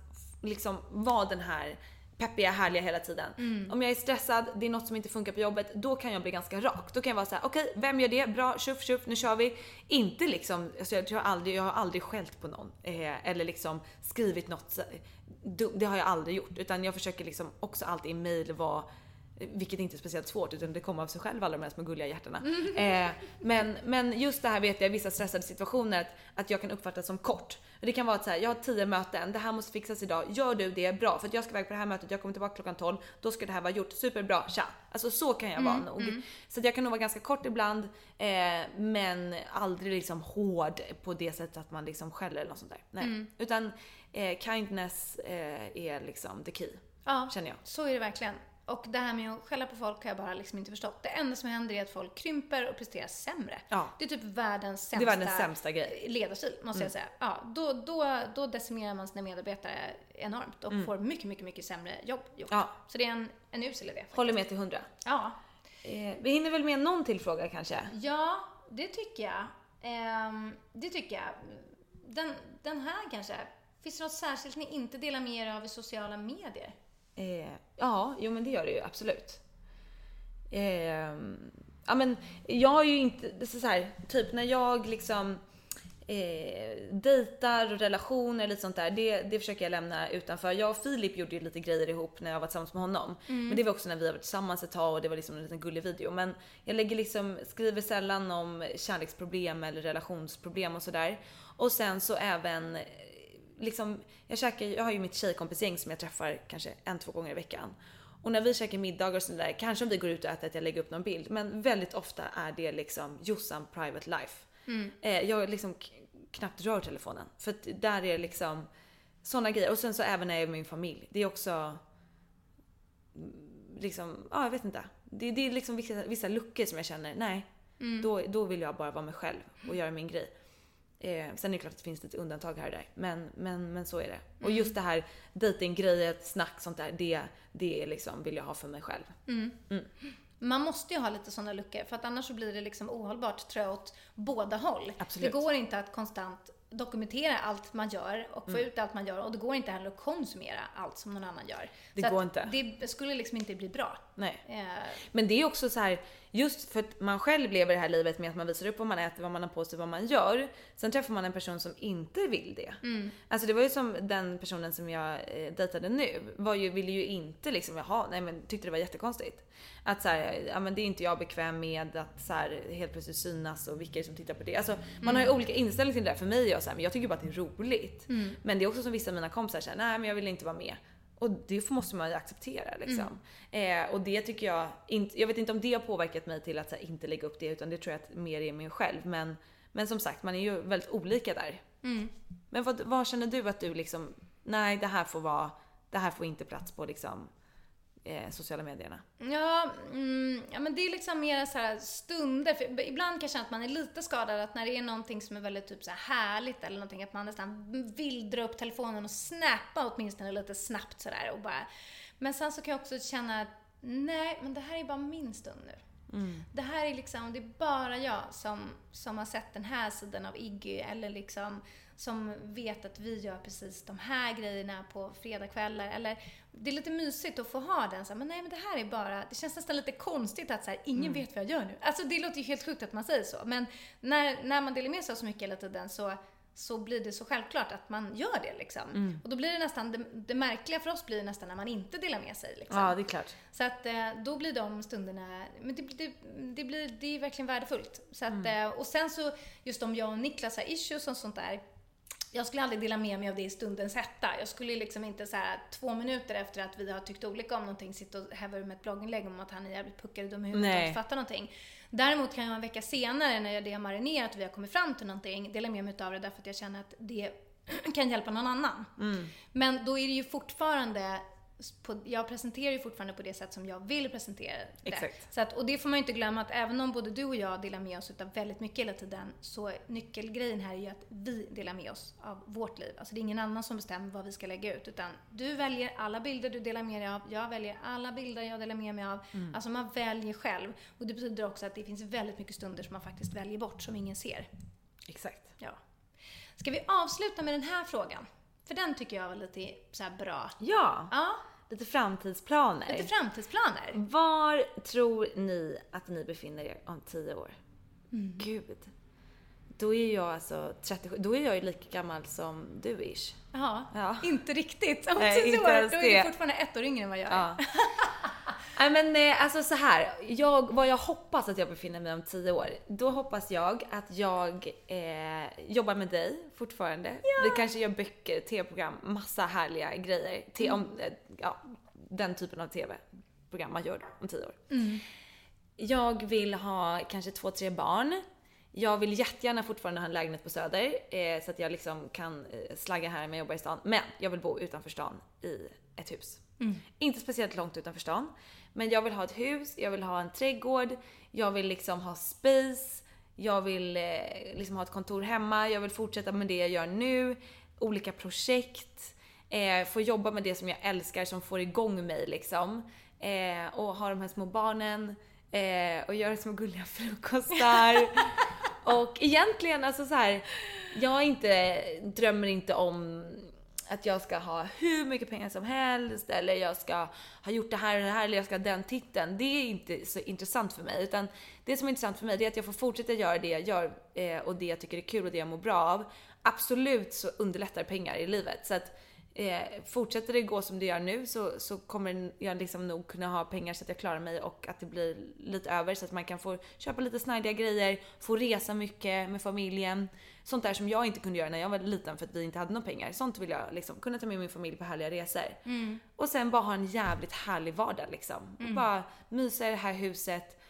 liksom vara den här peppiga, härliga hela tiden. Om jag är stressad, det är något som inte funkar på jobbet, då kan jag bli ganska rak. Då kan jag vara så här: okej, vem gör det? Bra, tjuff tjuff, nu kör vi. Inte liksom, alltså jag, tror aldrig, jag har aldrig skällt på någon. Eh, eller liksom skrivit något, det har jag aldrig gjort. Utan jag försöker liksom också alltid i mail vara vilket inte är speciellt svårt utan det kommer av sig själv alla de här små gulliga hjärtana. Eh, men, men just det här vet jag i vissa stressade situationer att, att jag kan uppfattas som kort. Det kan vara att så här, jag har tio möten, det här måste fixas idag. Gör du det, bra. För att jag ska iväg på det här mötet, jag kommer tillbaka klockan 12. Då ska det här vara gjort, superbra, tja. Alltså så kan jag vara nog. Så att jag kan nog vara ganska kort ibland eh, men aldrig liksom hård på det sättet att man liksom skäller eller något sånt där. Nej. Utan eh, kindness eh, är liksom the key. Ja, Känner jag. så är det verkligen. Och det här med att skälla på folk har jag bara liksom inte förstått. Det enda som händer är att folk krymper och presterar sämre. Ja. Det är typ världens sämsta, Det är världens sämsta grej. Mm. ledarstil, måste jag säga. Ja, då, då, då decimerar man sina medarbetare enormt och får mycket, mycket, mycket sämre jobb gjort. Mm. Ja. Så det är en, en usel idé. faktiskt. Håller med till hundra. Ja. Eh, vi hinner väl med någon till fråga kanske? Ja, det tycker jag. Ehm, det tycker jag. Den, den här kanske. Finns det något särskilt ni inte delar med er av i sociala medier? Eh, ja, jo men det gör det ju absolut. Eh, ja men jag har ju inte, så här, typ när jag liksom eh, dejtar och relationer lite sånt där, det, det försöker jag lämna utanför. Jag och Filip gjorde ju lite grejer ihop när jag var tillsammans med honom. Men det var också när vi var tillsammans ett tag och det var liksom en liten gullig video. Men jag lägger liksom, skriver sällan om kärleksproblem eller relationsproblem och sådär. Och sen så även liksom, jag käkar, jag har ju mitt tjejkompisgäng som jag träffar kanske en, två gånger i veckan. Och när vi käkar middagar och sådär, kanske om vi går ut och äter att jag lägger upp någon bild, men väldigt ofta är det liksom Jossan private life. Eh, jag liksom knappt rör telefonen. För att där är liksom sådana grejer. Och sen så även när jag är med min familj. Det är också mm, liksom, ja jag vet inte. Det, det är liksom vissa, vissa luckor som jag känner, nej. Då, då vill jag bara vara mig själv och göra min grej. Eh, sen är det klart att det finns lite undantag här och där. Men, men, men så är det. Och just det här dejtinggrejet, snack, sånt där. Det, det är liksom, vill jag ha för mig själv. Man måste ju ha lite sådana luckor för att annars så blir det liksom ohållbart tror jag åt båda håll. Absolut. Det går inte att konstant dokumentera allt man gör och få ut allt man gör och det går inte heller att konsumera allt som någon annan gör. Det så går inte. Det skulle liksom inte bli bra. Nej. Eh, Men det är också så här, just för att man själv lever det här livet med att man visar upp vad man äter, vad man har på sig, vad man gör. Sen träffar man en person som inte vill det. Alltså det var ju som den personen som jag eh, dejtade nu, var ju, ville ju inte liksom, jaha, nej men tyckte det var jättekonstigt. Att så här, ja men det är inte jag bekväm med att så här, helt plötsligt synas och vilka som tittar på det. Alltså man har ju olika inställning till det där. För mig är jag så här, men jag tycker bara att det är roligt. Men det är också som vissa av mina kompisar säger, nej men jag vill inte vara med. Och det måste man ju acceptera liksom. Eh, och det tycker jag inte, jag vet inte om det har påverkat mig till att här, inte lägga upp det utan det tror jag att mer är mig själv. Men, men som sagt, man är ju väldigt olika där. Men vad, vad känner du att du liksom, nej det här får vara, det här får inte plats på liksom eh, sociala medierna? Ja, mm, ja, men det är liksom mer så här stunder. För ibland kan jag känna att man är lite skadad att när det är någonting som är väldigt typ så här härligt eller någonting att man nästan vill dra upp telefonen och snappa åtminstone lite snabbt sådär och bara. Men sen så kan jag också känna att nej, men det här är bara min stund nu. Det här är liksom, det är bara jag som, som har sett den här sidan av Iggy eller liksom som vet att vi gör precis de här grejerna på fredagskvällar. Eller det är lite mysigt att få ha den så här, men nej men det här är bara, det känns nästan lite konstigt att så här, ingen vet vad jag gör nu. Alltså det låter ju helt sjukt att man säger så, men när, när man delar med sig av så mycket hela tiden så så blir det så självklart att man gör det liksom. Och då blir det nästan, det, det märkliga för oss blir nästan när man inte delar med sig liksom. Ja, det är klart. Så att eh, då blir de stunderna, men det, det, det, blir, det är verkligen värdefullt. Så att, Mm. eh, och sen så, just om jag och Niklas har issues och sånt där, jag skulle aldrig dela med mig av det i stundens hetta. Jag skulle liksom inte så här två minuter efter att vi har tyckt olika om någonting sitta och häva ur med ett blogginlägg om att han är jävligt puckad och dum i huvudet och inte fattar någonting. Däremot kan jag en vecka senare när det har marinerat och vi har kommit fram till någonting dela med mig av det därför att jag känner att det kan hjälpa någon annan. Men då är det ju fortfarande på, jag presenterar ju fortfarande på det sätt som jag vill presentera det. Exakt. Så att, och det får man ju inte glömma att även om både du och jag delar med oss utav väldigt mycket hela tiden så nyckelgrejen här är ju att vi delar med oss av vårt liv. Alltså det är ingen annan som bestämmer vad vi ska lägga ut utan du väljer alla bilder du delar med dig av, jag väljer alla bilder jag delar med mig av. Alltså man väljer själv. Och det betyder också att det finns väldigt mycket stunder som man faktiskt väljer bort som ingen ser. Exakt. Ja. Ska vi avsluta med den här frågan? För den tycker jag var lite så bra. Ja, Ja, lite framtidsplaner. lite framtidsplaner. Var tror ni att ni befinner er om 10 år? Mm. Gud. Då är jag alltså 37, då är jag ju lika gammal som du ish. Ja, Ja. inte riktigt. Om tio år, då är du fortfarande ett år yngre än vad jag är. Ja. Nej men eh, alltså så här. Jag, vad jag hoppas att jag befinner mig om 10 år. Då hoppas jag att jag eh, jobbar med dig fortfarande. Vi kanske gör böcker, tv-program, massa härliga grejer. Te, om, eh, ja, den typen av tv-program man gör om 10 år. Jag vill ha kanske två, tre barn. Jag vill jättegärna fortfarande ha en lägenhet på Söder eh, så att jag liksom kan eh, slagga här när jag jobbar i stan. Men jag vill bo utanför stan i ett hus. Inte speciellt långt utanför stan. Men jag vill ha ett hus, jag vill ha en trädgård, jag vill liksom ha space, jag vill eh, liksom ha ett kontor hemma, jag vill fortsätta med det jag gör nu, olika projekt, eh, få jobba med det som jag älskar som får igång mig liksom. Eh, och ha de här små barnen eh, och göra små gulliga frukostar. och egentligen alltså så här, jag inte, drömmer inte om att jag ska ha hur mycket pengar som helst eller jag ska ha gjort det här och det här eller jag ska ha den titeln. Det är inte så intressant för mig. Utan det som är intressant för mig det är att jag får fortsätta göra det jag gör eh, och det jag tycker är kul och det jag mår bra av. Absolut så underlättar pengar i livet. Så att eh, fortsätter det gå som det gör nu så, så kommer jag liksom nog kunna ha pengar så att jag klarar mig och att det blir lite över så att man kan få köpa lite snajdiga grejer, få resa mycket med familjen. Sånt där som jag inte kunde göra när jag var liten för att vi inte hade några pengar. Sånt vill jag liksom kunna ta med min familj på härliga resor. Och sen bara ha en jävligt härlig vardag liksom. Och bara mysa i det här huset,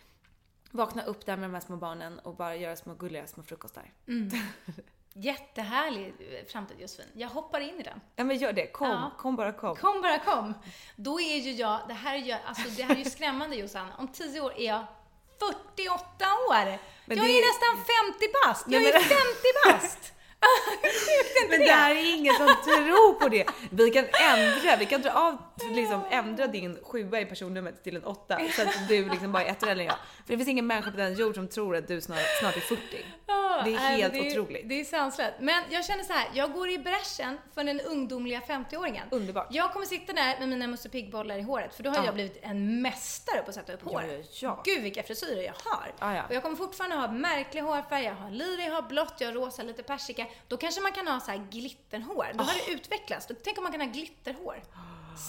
vakna upp där med de här små barnen och bara göra små gulliga små frukostar. Jättehärlig eh, framtid Josefin. Jag hoppar in i den. Ja men gör det, kom, Ja. kom bara kom. Kom bara kom. Då är ju jag, det här är ju, alltså det här är ju skrämmande Jossan. Om 10 år är jag 48 år! Men jag det är nästan 50 bast! Jag är men- 50 bast! Är Men det här är ingen som tror på det. Vi kan ändra, vi kan dra av, liksom ändra din sjua i personnumret till en åtta så att du liksom bara är ett år äldre än jag. För det finns ingen människa på den jord som tror att du snart, snart är 40. Ja, Det är helt men otroligt. Det är sanslöst. Men jag känner så här, jag går i bräschen för den ungdomliga 50-åringen. Underbart. Jag kommer sitta där med mina Musse Pigg-bollar i håret, för då har Ja. jag blivit en mästare på att sätta upp hår. ja, ja. Gud vilka frisyrer jag har. Ja, ja. Och jag kommer fortfarande ha märklig hårfärg, jag har lila, jag har blått, jag har rosa, lite persika. Då kanske man kan ha så här glitterhår. Då har det utvecklats. Då, tänk om man kan ha glitterhår.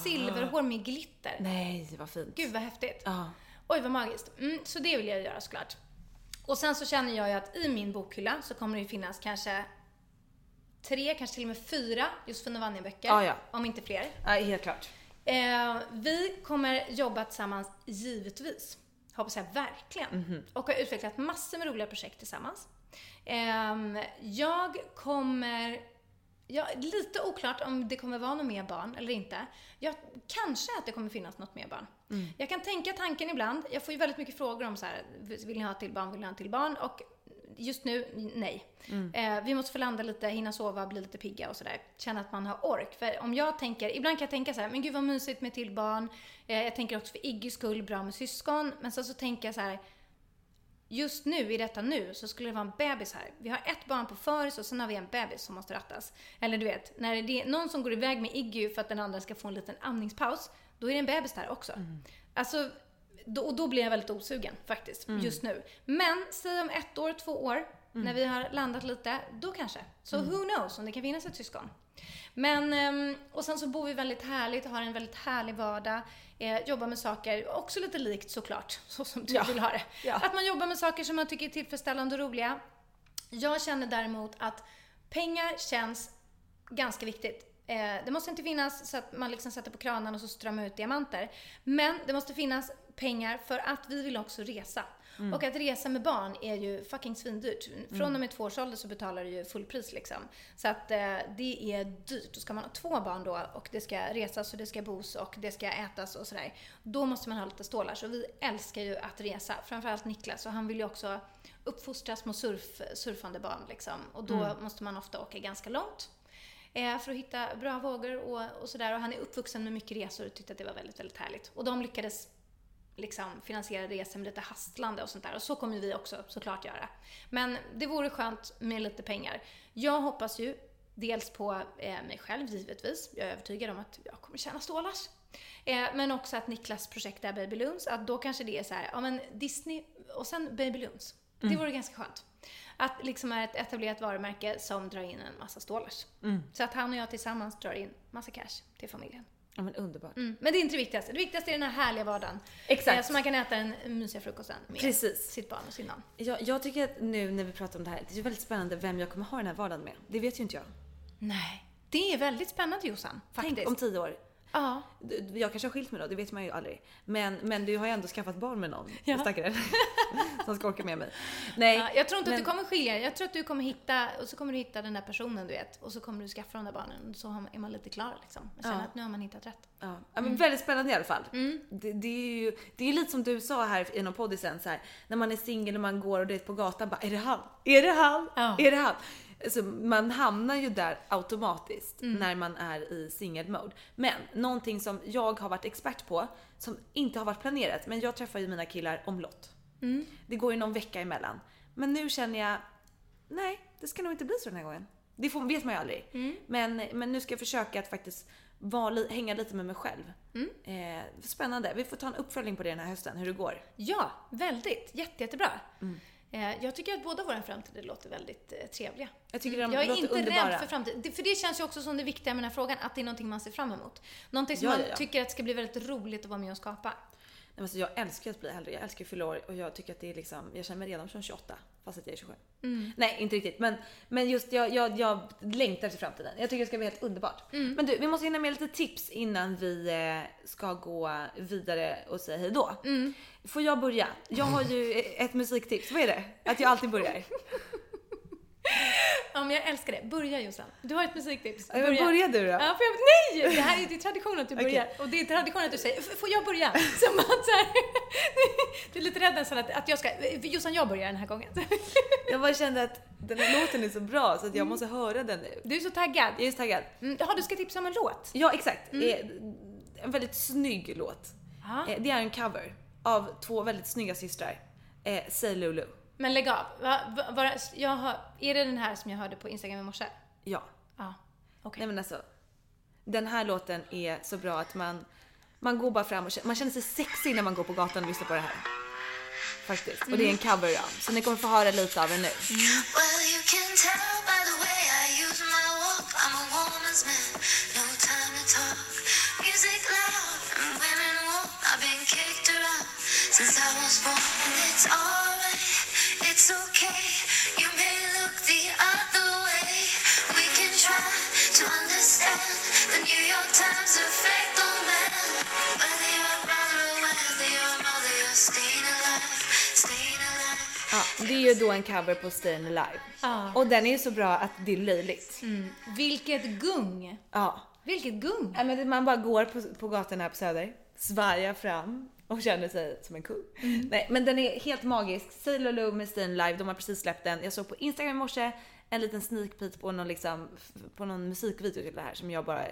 Silverhår med glitter. Nej, vad fint. Gud vad häftigt. Ja. Oj, vad magiskt. Mm, så det vill jag göra såklart. Och sen så känner jag ju att i min bokhylla så kommer det ju finnas kanske tre, kanske till och med fyra Josefin och Vanja-böcker. Ja, ja. Om inte fler. Ja, helt klart. Eh, vi kommer jobba tillsammans, givetvis. Hoppas jag verkligen. Mhm. Och har utvecklat massor med roliga projekt tillsammans. Ehm, jag kommer... Ja, lite oklart om det kommer vara något mer barn eller inte. Jag, kanske att det kommer finnas något mer barn. Mm. Jag kan tänka tanken ibland. Jag får ju väldigt mycket frågor om så här, vill ni ha till barn, vill ni ha till barn? Och just nu, nej. Mm. Eh, vi måste få landa lite, hinna sova, bli lite pigga och sådär. Känna att man har ork. För om jag tänker, ibland kan jag tänka så här, men gud vad mysigt med till barn. Eh, jag tänker också för Iggys skull, bra med syskon. Men sen så tänker jag så här, just nu, i detta nu, så skulle det vara en bebis här. Vi har ett barn på föris och sen har vi en bebis som måste rattas. Eller du vet, när det är någon som går iväg med Iggy för att den andra ska få en liten andningspaus, då är det en bebis där också. Alltså, då, och då blir jag väldigt osugen faktiskt, just nu. Men säg om ett år, två år, när vi har landat lite, då kanske. Så who knows om det kan finnas ett syskon. Men, ehm, och sen så bor vi väldigt härligt, har en väldigt härlig vardag, eh, jobbar med saker, också lite likt såklart, så som du vill ha det. Ja. Att man jobbar med saker som man tycker är tillfredsställande och roliga. Jag känner däremot att pengar känns ganska viktigt. Eh, det måste inte finnas så att man liksom sätter på kranen och så strömmar ut diamanter. Men det måste finnas pengar för att vi vill också resa. Och att resa med barn är ju fucking svindyrt. Från och med två års ålder så betalar du ju fullpris liksom. Så att eh, det är dyrt. Och ska man ha två barn då och det ska resas och det ska bos och det ska ätas och sådär. Då måste man ha lite stålar. Så vi älskar ju att resa. Framförallt Niklas och han vill ju också uppfostra små surf, surfande barn liksom. Och då måste man ofta åka ganska långt eh, för att hitta bra vågor och, och sådär. Och han är uppvuxen med mycket resor och tyckte att det var väldigt, väldigt härligt. Och de lyckades liksom finansiera resor med lite hastlande och sånt där. Och så kommer vi också såklart göra. Men det vore skönt med lite pengar. Jag hoppas ju dels på eh, mig själv givetvis. Jag är övertygad om att jag kommer tjäna stålars. Eh, men också att Niklas projekt är Baby Loons, att då kanske det är så här, ja men Disney och sen Baby Loons. Det vore ganska skönt. Att liksom är ett etablerat varumärke som drar in en massa stålars. Så att han och jag tillsammans drar in massa cash till familjen. Ja men underbart. Mm. Men det är inte det viktigaste. Det viktigaste är den här härliga vardagen. Exakt. Eh, så man kan äta den mysiga frukosten med Precis. sitt barn och sin man. Jag, jag tycker att nu när vi pratar om det här, det är väldigt spännande vem jag kommer ha den här vardagen med. Det vet ju inte jag. Nej. Det är väldigt spännande Jossan, faktiskt. Tänk om tio år. Ja. Jag kanske har skilt mig då, det vet man ju aldrig. Men, men du har ju ändå skaffat barn med någon, Ja. stackare. Som ska orka med mig. Nej. Ja, jag tror inte men- att du kommer skilja. Jag tror att du kommer hitta, och så kommer du hitta den där personen du vet. Och så kommer du skaffa de där barnen. Så har man- är man lite klar liksom. Jag känner Ja. att nu har man hittat rätt. Ja, ja, Mm. men väldigt spännande i alla fall. Det, det, är ju, det är lite som du sa här i någon podd sen så här, när man är singel och man går och det är på gatan bara, är det han? Är det han? Ja. Är det han? Så man hamnar ju där automatiskt Mm. när man är i singelmode. Men någonting som jag har varit expert på, som inte har varit planerat, men jag träffar ju mina killar omlott. Mm. Det går ju någon vecka emellan. Men nu känner jag, nej, det ska nog inte bli så den här gången. Det får, vet man ju aldrig. Mm. Men, men nu ska jag försöka att faktiskt vara, li- hänga lite med mig själv. Mm. Eh, spännande. Vi får ta en uppföljning på det den här hösten, hur det går. Ja, väldigt. Jätte, jättebra. Mm. Eh, jag tycker att båda våra framtider låter väldigt eh, trevliga. Jag tycker de jag är inte underbara. rädd för framtiden. För det känns ju också som det viktiga med den här frågan, att det är någonting man ser fram emot. Någonting som Ja, man ja, tycker att ska bli väldigt roligt att vara med och skapa. Nej, men Alltså, jag älskar att bli äldre, jag älskar att fylla år och jag tycker att det är liksom, jag känner mig redan som 28 fast att jag är 27. Mm. Nej, inte riktigt. Men, men just jag, jag, jag längtar till framtiden. Jag tycker det ska bli helt underbart. Mm. Men du, vi måste hinna med lite tips innan vi eh, ska gå vidare och säga hej då. Mm. Får jag börja? Jag har ju ett musiktips. Vad är det? Att jag alltid börjar. Ja, men jag älskar det. Börja Jossan. Du har ett musiktips. Ja, men börja du då. Ja, får jag, nej! Det här är, det är tradition att du börjar. Och det är tradition att du säger, "F- får jag börja? Som att så här, Du är lite rädd nästan att, att jag ska, Jossan jag börjar den här gången. Jag bara kände att den här låten är så bra så att jag måste höra den nu. Du är så taggad. Jag är så taggad. Mm, Jaha, du ska tipsa om en låt? Ja, exakt. Eh, En väldigt snygg låt. Ja. Eh, Det är en cover av två väldigt snygga systrar. Eh, Say Lulu. Men lägg av. Va, va, va, jag har, är det den här som jag hörde på Instagram i morse? Ja. Ja. Okej. Nej men alltså. Den här låten är så bra att man, man går bara fram och känner, man känner sig sexig när man går på gatan och lyssnar på det här. Faktiskt. Och det är en cover ja. Så ni kommer få höra lite av den nu. Well, Ja, det är ju då en cover på Stayin' Alive. Ja. Och den är ju så bra att det är löjligt. Vilket gung! Ja. Vilket gung! Ja, men man bara går på, på gatan här på Söder, svajar fram och känner sig som en kung. Nej, men den är helt magisk. Say Lulu med Stayin' Live, de har precis släppt den. Jag såg på Instagram i morse en liten sneak peek på någon, liksom, på någon musikvideo till det här som jag bara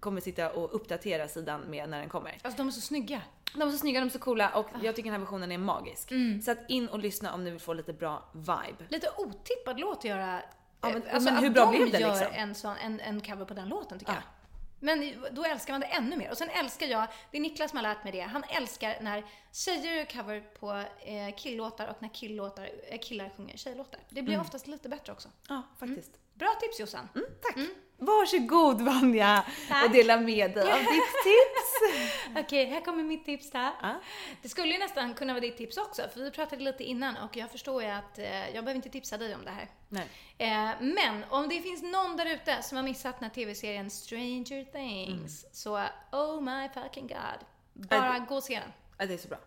kommer sitta och uppdatera sidan med när den kommer. Alltså de är så snygga. De är så snygga, de är så coola och jag tycker den här versionen är magisk. Så att in och lyssna om ni vill få lite bra vibe. Lite otippad låt att göra. Ja, men- alltså, men hur att bra de blev det, gör liksom? en, sån, en, en cover på den låten tycker Ja. jag. Men då älskar man det ännu mer. Och sen älskar jag, det är Niklas som har lärt mig det, han älskar när tjejer gör cover på eh, killlåtar och när killlåtar, eh, killar sjunger tjejlåtar. Det blir oftast lite bättre också. Ja, faktiskt. Bra tips Jossan! Tack! Varsågod Vanja Tack. och dela med dig av ditt tips. Okej, här kommer mitt tips då. Ja. Det skulle ju nästan kunna vara ditt tips också, för vi pratade lite innan och jag förstår ju att eh, jag behöver inte tipsa dig om det här. Nej. Eh, men om det finns någon där ute som har missat den här tv-serien Stranger Things, så oh my fucking god. Bara Äh, gå och se den. Ja, det är så bra.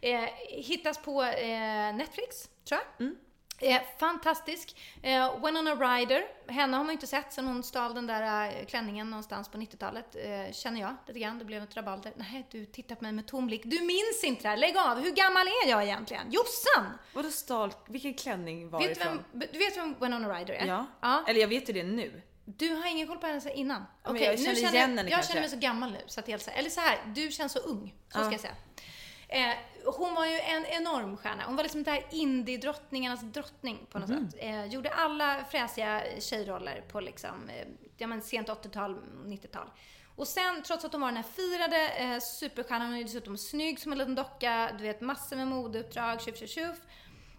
Eh, hittas på eh, Netflix, tror jag. Mm. Eh, fantastisk. Eh, Winona Ryder, henne har man ju inte sett sen hon stal den där eh, klänningen någonstans på 90-talet. Eh, känner jag lite grann. Det blev ett rabalder. Nej, du tittar på mig med tom blick. Du minns inte det här. Lägg av. Hur gammal är jag egentligen? Jossan! Vadå stal? Vilken klänning var Vet det vem, ifrån? du vet vem Winona Ryder är? Ja. ja. Eller jag vet ju det nu. Du har ingen koll på henne sedan innan? Okej, jag nu känner igen jag, henne Jag kanske. känner mig så gammal nu så att jag, eller så här, du känns så ung. Så Ja. ska jag säga. Hon var ju en enorm stjärna. Hon var liksom där indie-drottningarnas drottning på något Mhm. sätt. Eh, gjorde alla fräsiga tjejroller på liksom, eh, ja, men sent 80-tal, 90-tal. Och sen, trots att hon var den här firade eh, superstjärnan, hon är dessutom snygg som en liten docka, du vet massor med modeuppdrag, tjuf tjuf tjuf.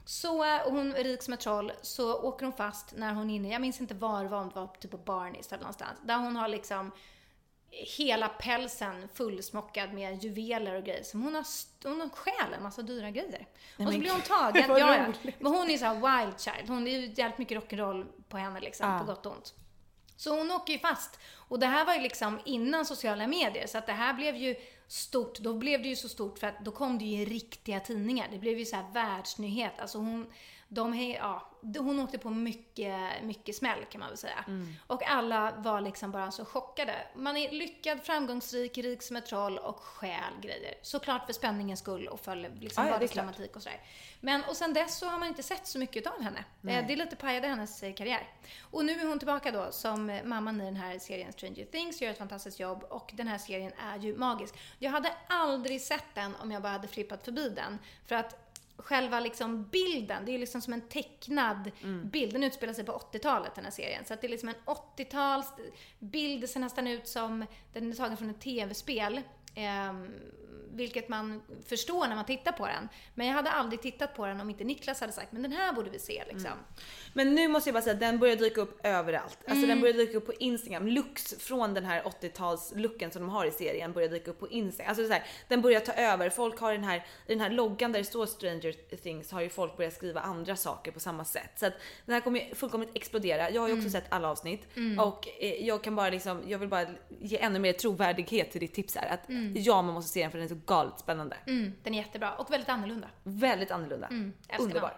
Så, eh, och hon är rik som ett troll, så åker hon fast när hon är inne, jag minns inte var det var, om det var typ på Barneys eller någonstans, där hon har liksom hela pälsen fullsmockad med juveler och grejer. Så hon har, hon har stjäl en massa dyra grejer. och så blir hon tagen. ja, ja. Men hon är så här wild child. Hon, det är ju jävligt mycket rock'n'roll på henne liksom, Ja. på gott och ont. Så hon åker ju fast. Och det här var ju liksom innan sociala medier, så att det här blev ju stort. Då blev det ju så stort för att då kom det ju i riktiga tidningar. Det blev ju så här världsnyhet. Alltså hon, de, ja, hon åkte på mycket, mycket smäll kan man väl säga. Mm. Och alla var liksom bara så chockade. Man är lyckad, framgångsrik, rik som ett troll och stjäl grejer. Såklart för spänningens skull och för liksom klart. vardagsromantik och sådär. Men och sen dess så har man inte sett så mycket av henne. Eh, Det är lite pajade hennes eh, karriär. Och nu är hon tillbaka då som mamman i den här serien Stranger Things, gör ett fantastiskt jobb och den här serien är ju magisk. Jag hade aldrig sett den om jag bara hade flippat förbi den. För att själva liksom bilden, det är liksom som en tecknad bild. Den utspelar sig på 80-talet den här serien. Så att det är liksom en 80-tals bild. Det ser nästan ut som, den är tagen från ett tv-spel. Ehm, vilket man förstår när man tittar på den. Men jag hade aldrig tittat på den om inte Niklas hade sagt, men den här borde vi se liksom. Men nu måste jag bara säga att den börjar dyka upp överallt. Alltså Mm. den börjar dyka upp på Instagram. Looks från den här 80-tals looken som de har i serien börjar dyka upp på Instagram. Alltså så här, den börjar ta över. Folk har den här, den här loggan där det står Stranger Things har ju folk börjat skriva andra saker på samma sätt. Så att den här kommer ju fullkomligt explodera. Jag har ju Mm. också sett alla avsnitt och eh, jag kan bara liksom, jag vill bara ge ännu mer trovärdighet till ditt tips här. Att ja, man måste se den för den är så galet spännande. Mm, den är jättebra och väldigt annorlunda. Väldigt annorlunda. älskar Underbar.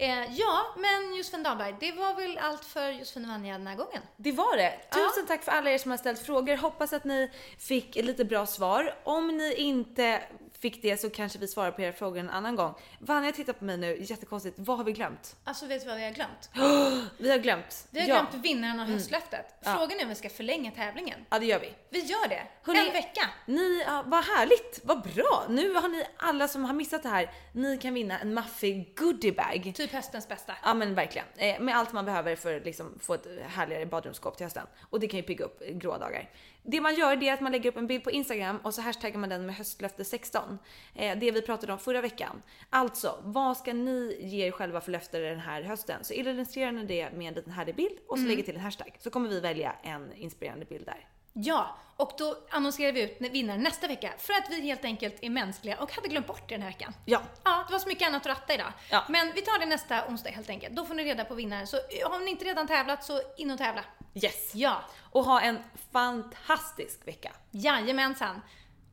Eh, ja, men Josefin Dahlberg, det var väl allt för Josefin och Vanja den här gången. Det var det. Tusen tack för alla er som har ställt frågor. Hoppas att ni fick lite bra svar. Om ni inte fick det så kanske vi svarar på era frågor en annan gång. Vanja tittar på mig nu, jättekonstigt. Vad har vi glömt? Alltså vet du vad vi har glömt? Vi har glömt. Vi har ja. glömt vinnaren av höstlöftet. Frågan är om vi ska förlänga tävlingen. Ja, det gör vi. Vi gör det. Hörrni, en vecka. Ni, ja, vad härligt, vad bra! Nu har ni alla som har missat det här, ni kan vinna en maffig goodiebag. Typ höstens bästa. Ja men verkligen. Eh, med allt man behöver för att liksom, få ett härligare badrumsskåp till hösten. Och det kan ju pigga upp gråa dagar. Det man gör det är att man lägger upp en bild på Instagram och så hashtaggar man den med höstlöfte 16. Eh, det vi pratade om förra veckan. Alltså, vad ska ni ge er själva för löfte den här hösten? Så illustrerar ni det med en liten härlig bild och så lägger till en hashtag. Så kommer vi välja en inspirerande bild där. Ja, och då annonserar vi ut vinnaren nästa vecka för att vi helt enkelt är mänskliga och hade glömt bort det den här veckan. Ja. Ja, det var så mycket annat att ratta idag. Ja. Men vi tar det nästa onsdag helt enkelt. Då får ni reda på vinnaren. Så har ni inte redan tävlat så in och tävla. Yes! Ja, Och ha en fantastisk vecka. jajamensan.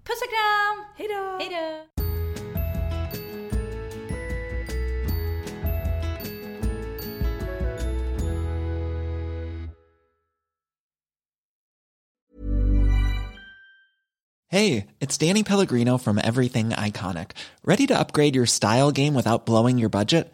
Puss och kram! Hejdå! Hej då! Hey, it's Danny Pellegrino from Everything Iconic. Ready to upgrade your style game without blowing your budget?